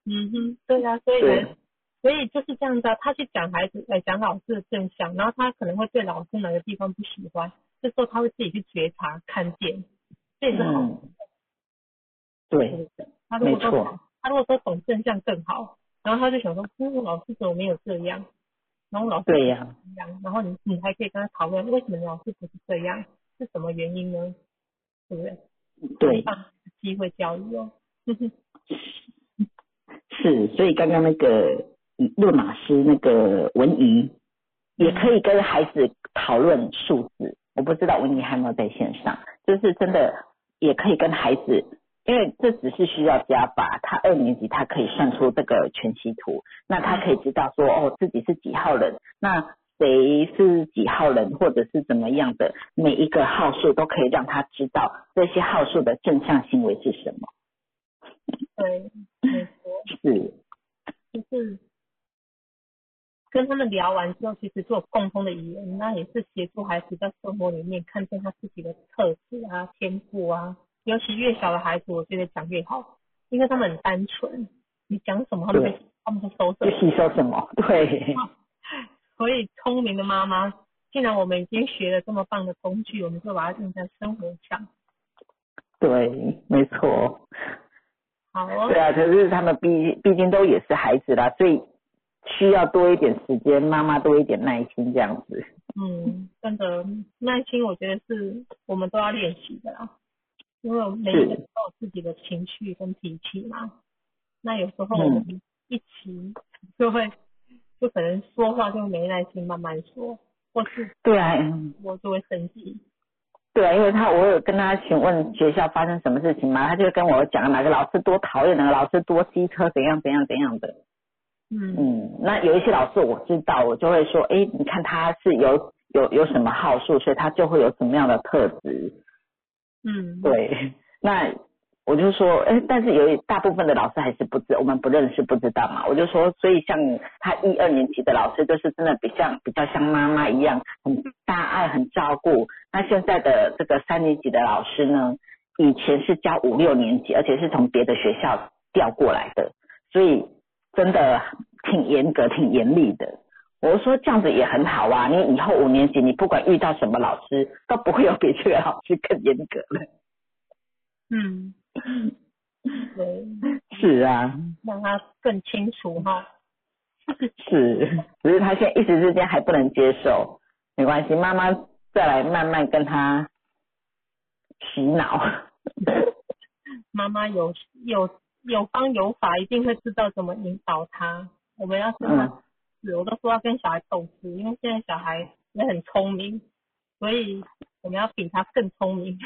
嗯哼，对啊，所以呢，所以就是这样子啊。他去讲孩子，来讲老师的正向，然后他可能会对老师哪个地方不喜欢，这时候他会自己去觉察、看见，这也是好。嗯，对，他如果说他如果说懂正向更好，然后他就想说，嗯，老师怎么没有这样？然后老师对呀这样，然后你你还可以跟他讨论，为什么你老师不是这样？是什么原因呢？对不对？对，让机会教育哦。是，所以刚刚那个论马师那个文怡，也可以跟孩子讨论数字。我不知道文怡还有没有在线上，就是真的也可以跟孩子，因为这只是需要加法，他二年级他可以算出这个全息图，那他可以知道说哦自己是几号人，那谁是几号人或者是怎么样的，每一个号数都可以让他知道这些号数的正向行为是什么。对，没错，是，就是跟他们聊完之后，其实做共通的语言，那也是协助孩子在生活里面看见他自己的特质啊、天赋啊。尤其越小的孩子，我觉得讲越好，因为他们很单纯，你讲什么他们就对他们就收什么。就吸收什么？对，所以聪明的妈妈，既然我们已经学了这么棒的工具，我们就把它用在生活上。对，没错。好哦对，啊，可是他们毕毕竟都也是孩子啦，所以需要多一点时间，妈妈多一点耐心这样子。嗯，真的耐心，我觉得是我们都要练习的啦。因为每个人都有自己的情绪跟脾气嘛。那有时候我们一起就会，就可能说话就没耐心，慢慢说，或是对啊，嗯我就会生气。对啊，因为他我有跟他询问学校发生什么事情嘛，他就跟我讲哪个老师多讨厌，哪个老师多机车，怎样怎样怎样的。嗯嗯，那有一些老师我知道，我就会说，哎，你看他是有有有什么号数，所以他就会有什么样的特质。嗯，对，那我就说，哎，但是有一大部分的老师还是不知，我们不认识不知道嘛。我就说，所以像他一二年级的老师，就是真的比较比较像妈妈一样，很大爱，很照顾。那现在的这个三年级的老师呢，以前是教五六年级，而且是从别的学校调过来的，所以真的挺严格、挺严厉的。我说这样子也很好啊，你以后五年级你不管遇到什么老师，都不会有比这个老师更严格了。嗯，对，是啊，让他更清楚哈。是，只是他现在一时之间还不能接受，没关系，妈妈再来慢慢跟他洗脑。妈妈有有有方有法，一定会知道怎么引导他。我们要是他我都说要跟小孩斗智，因为现在小孩也很聪明，所以我们要比他更聪明。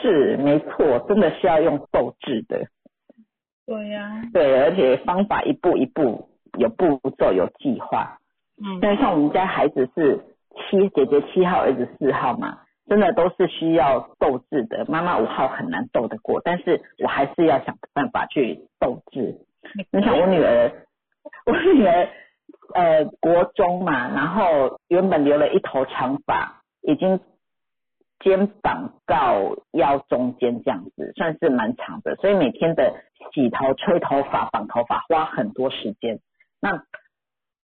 是没错，真的是要用斗智的，对呀、对，而且方法一步一步有步骤有计划。嗯，因为像我们家孩子是七姐姐七号，儿子四号嘛，真的都是需要斗智的。妈妈五号很难斗得过，但是我还是要想办法去斗智。你想我女儿，我女儿呃国中嘛，然后原本留了一头长发，已经肩膀到腰中间这样子，算是蛮长的，所以每天的洗头、吹头发、绑头发花很多时间。那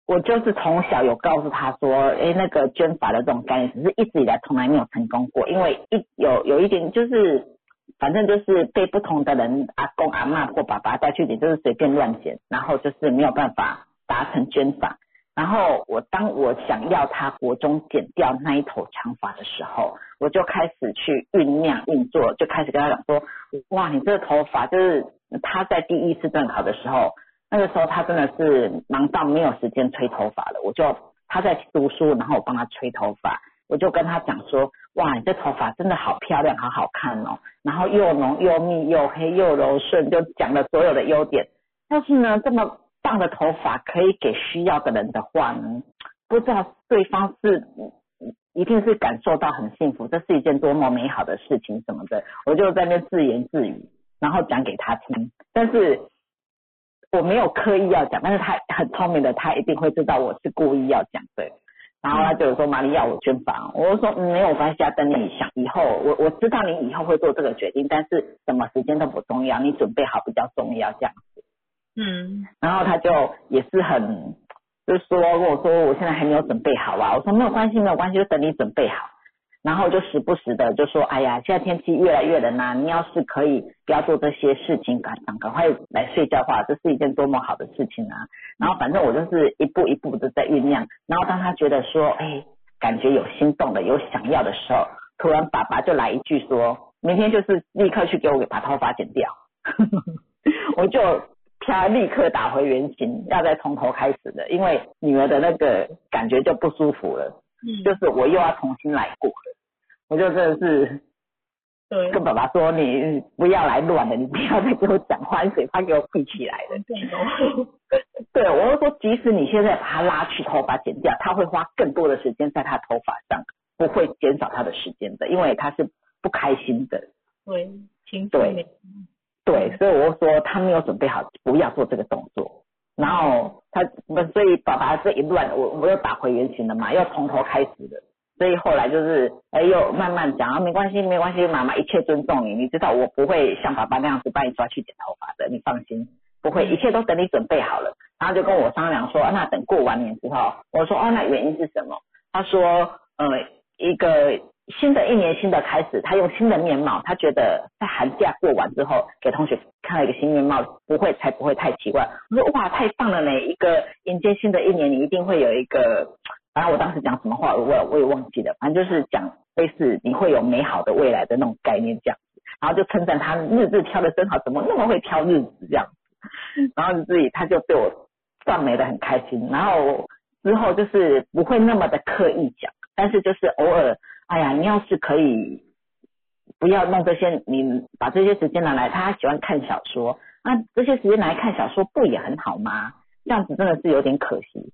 我就是从小有告诉他说，哎，那个捐发的这种概念，只是一直以来从来没有成功过，因为一有有一点就是反正就是被不同的人阿公阿嬷或爸爸带去剪，就是随便乱剪，然后就是没有办法达成捐发。然后我当我想要他国中剪掉那一头长发的时候，我就开始去酝酿运作，就开始跟他讲说，哇，你这个头发就是他在第一次段考的时候，那个时候他真的是忙到没有时间吹头发了，我就他在读书，然后我帮他吹头发，我就跟他讲说，哇，你这头发真的好漂亮，好好看哦，然后又浓又密又黑又柔顺，就讲了所有的优点。但是呢，这么棒的头发可以给需要的人的话呢，不知道对方是一定是感受到很幸福，这是一件多么美好的事情什么的，我就在那自言自语，然后讲给他听。但是我没有刻意要讲，但是他很聪明的，他一定会知道我是故意要讲的。然后他就说：“玛丽要我捐房。”我就说：“，没有关系啊，等你想以后，我我知道你以后会做这个决定，但是什么时间都不重要，你准备好比较重要。”这样子。嗯，然后他就也是很，就说跟我说我现在还没有准备好啊，我说没有关系没有关系，就等你准备好。然后就时不时的就说，哎呀，现在天气越来越冷啊，你要是可以不要做这些事情，赶赶快来睡觉的话，这是一件多么好的事情啊。然后反正我就是一步一步的在酝酿。然后当他觉得说，哎，感觉有心动的，有想要的时候，突然爸爸就来一句说，明天就是立刻去给我把头发剪掉，我就。他立刻打回原形，要再从头开始的，因为女儿的那个感觉就不舒服了，嗯，就是我又要重新来过了，我就真的是，对，跟爸爸说你不要来乱了，你不要再给我讲话，你嘴巴给我闭起来了。对，我就说即使你现在把他拉去头发剪掉，他会花更多的时间在他头发上，不会减少他的时间的，因为他是不开心的。对，情对。对，所以我说他没有准备好，不要做这个动作。然后他，所以爸爸这一乱，我我又打回原形了嘛，又从头开始了。所以后来就是，哎，又慢慢讲啊，没关系，没关系，妈妈一切尊重你，你知道我不会像爸爸那样子把你抓去剪头发的，你放心，不会，一切都等你准备好了。然后就跟我商量说，那等过完年之后，我说哦，那原因是什么？他说，呃，一个。新的一年，新的开始，他用新的面貌，他觉得在寒假过完之后，给同学看了一个新面貌，不会才不会太奇怪。我说哇，太棒了呢！一个迎接新的一年，你一定会有一个，反正我当时讲什么话，我我也忘记了，反正就是讲类似你会有美好的未来的那种概念这样子。然后就称赞他日子挑的真好，怎么那么会挑日子这样子。然后自己他就对我赞美的很开心。然后之后就是不会那么的刻意讲，但是就是偶尔。哎呀，你要是可以不要弄这些，你把这些时间拿来，他喜欢看小说，那这些时间拿来看小说不也很好吗？这样子真的是有点可惜。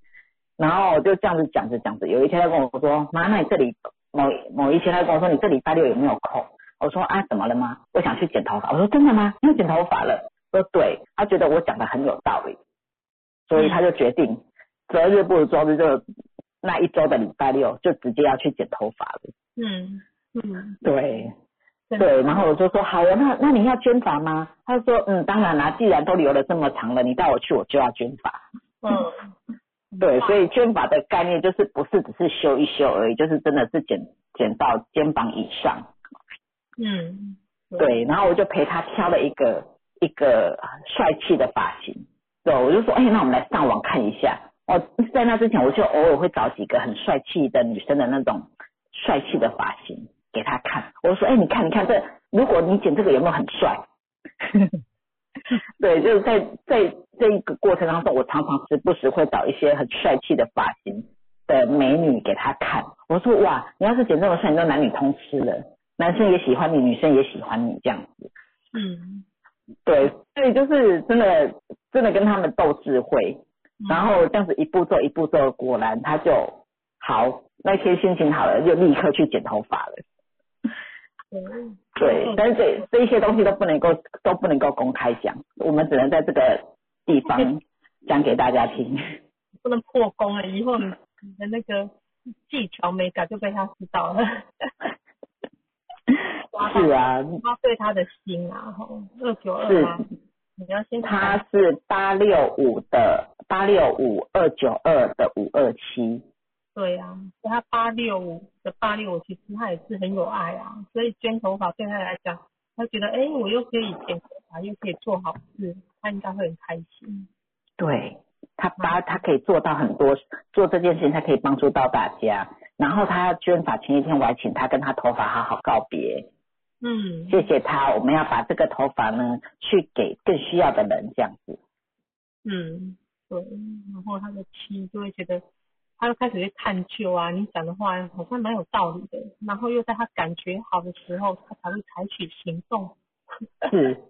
然后就这样子讲着讲着，有一天他跟我说：“妈，那你这里某某一天他跟我说，你这礼拜六有没有空？”我说：“啊，怎么了吗？我想去剪头发。”我说：“真的吗？要剪头发了？”说：“对。”他觉得我讲的很有道理，所以他就决定择日不如撞日，就那一周的礼拜六就直接要去剪头发了。嗯嗯，对对，然后我就说好啊，那那你要捐发吗？他说嗯，当然啦，既然都留了这么长了，你带我去，我就要捐发。嗯，对，所以捐发的概念就是不是只是修一修而已，就是真的是剪剪到肩膀以上。嗯，对，然后我就陪他挑了一个一个帅气的发型。对，我就说哎，那我们来上网看一下。哦，在那之前我就偶尔会找几个很帅气的女生的那种。帅气的发型给他看，我说，哎，你看，你看这，如果你剪这个有没有很帅？对，就是在在这一个过程当中，我常常时不时会找一些很帅气的发型的美女给他看。我说，哇，你要是剪这么帅，你就男女通吃了，男生也喜欢你，女生也喜欢你这样子。嗯，对，所以就是真的真的跟他们斗智慧，然后这样子一步做一步做，果然他就好。那天心情好了，就立刻去剪头发了。对，但是这这一些东西都不能够都不能够公开讲，我们只能在这个地方 讲给大家听。不能破功了，以后你的那个技巧美感就被他知道了。是啊，他对他的心啊，哈，二九二八？你要先。他是八六五的八六五二九二的五二七。对呀，他八六五的八六五，其实他也是很有爱啊，所以捐头发对他来讲他觉得哎，我又可以剪头发，又可以做好事，他应该会很开心。对他把他可以做到很多，做这件事情他可以帮助到大家。然后他捐发前一天，我还请他跟他头发好好告别。嗯，谢谢他，我们要把这个头发呢，去给更需要的人，这样子。嗯，对。然后他的妻就会觉得，他又开始去探究啊，你讲的话好像蛮有道理的。然后又在他感觉好的时候，他才会采取行动。是，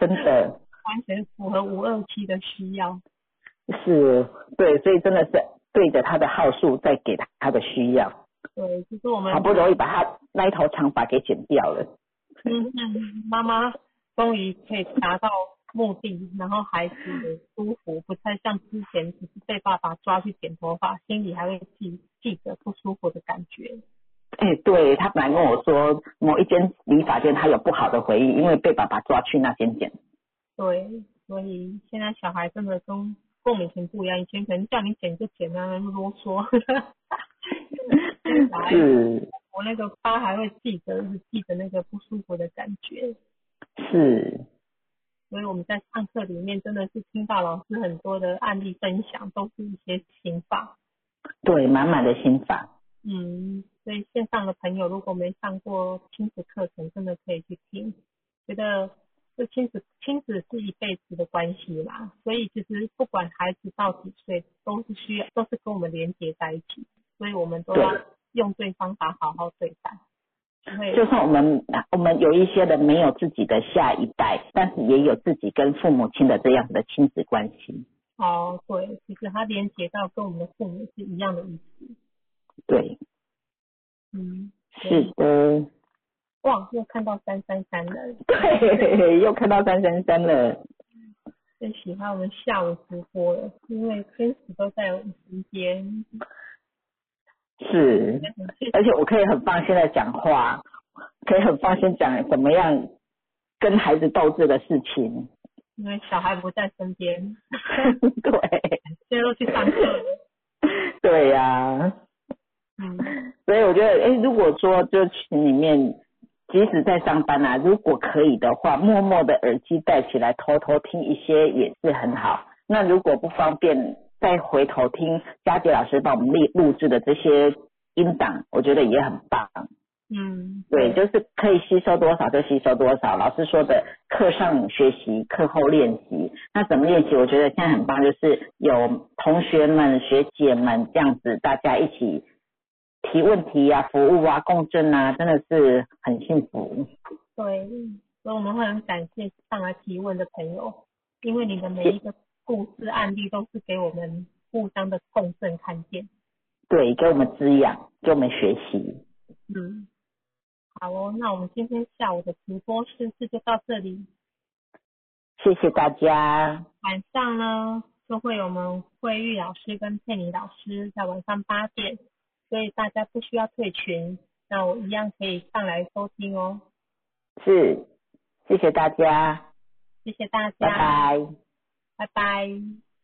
真的。完全符合五二七的需要。是，对，所以真的是对着他的号数，在给他他的需要。对，就是我们好不容易把他那一头长发给剪掉了。嗯嗯，妈妈终于可以达到目的，然后孩子也舒服，不太像之前只是被爸爸抓去剪头发，心里还会记记着不舒服的感觉。哎，对他本来跟我说，某一间理发店他有不好的回忆，因为被爸爸抓去那间剪。对，所以现在小孩真的跟跟我们以前不一样，以前可能叫你剪就剪啊，啰嗦。是，我那个疤还会记得，是记得那个不舒服的感觉。是，所以我们在上课里面真的是听到老师很多的案例分享，都是一些心法。对，满满的心法。嗯，所以线上的朋友如果没上过亲子课程，真的可以去听。觉得这亲子亲子是一辈子的关系啦，所以其实不管孩子到几岁，都是需要都是跟我们连接在一起。所以我们都要用对方法好好对待。就算我们我们有一些人没有自己的下一代，但是也有自己跟父母亲的这样的亲子关系。哦，对，其实它连接到跟我们的父母是一样的意思。对。嗯。是的。哇，又看到三三三了。对，又看到三三三了。最喜欢我们下午直播了，因为天使都在我们身边。是，而且我可以很放心的讲话，可以很放心讲怎么样跟孩子斗智的事情。因为小孩不在身边。对。现在都去上课。对呀。嗯。所以我觉得，哎，如果说就群里面，即使在上班啊，如果可以的话，默默的耳机戴起来，偷偷听一些也是很好。那如果不方便。再回头听佳杰老师帮我们录录制的这些音档，我觉得也很棒。嗯，对，就是可以吸收多少就吸收多少。老师说的课上学习，课后练习。那怎么练习？我觉得现在很棒，就是有同学们、学姐们这样子，大家一起提问题啊、服务啊、共振啊，真的是很幸福。对，所以我们会很感谢上来提问的朋友，因为你的每一个。故事案例都是给我们互相的共振看见，对，给我们滋养，给我们学习。嗯，好哦，那我们今天下午的直播是不是就到这里？谢谢大家。晚上呢，就会有我们慧玉老师跟佩妮老师在晚上八点，所以大家不需要退群，那我一样可以上来收听哦。是，谢谢大家。谢谢大家。拜拜。拜拜。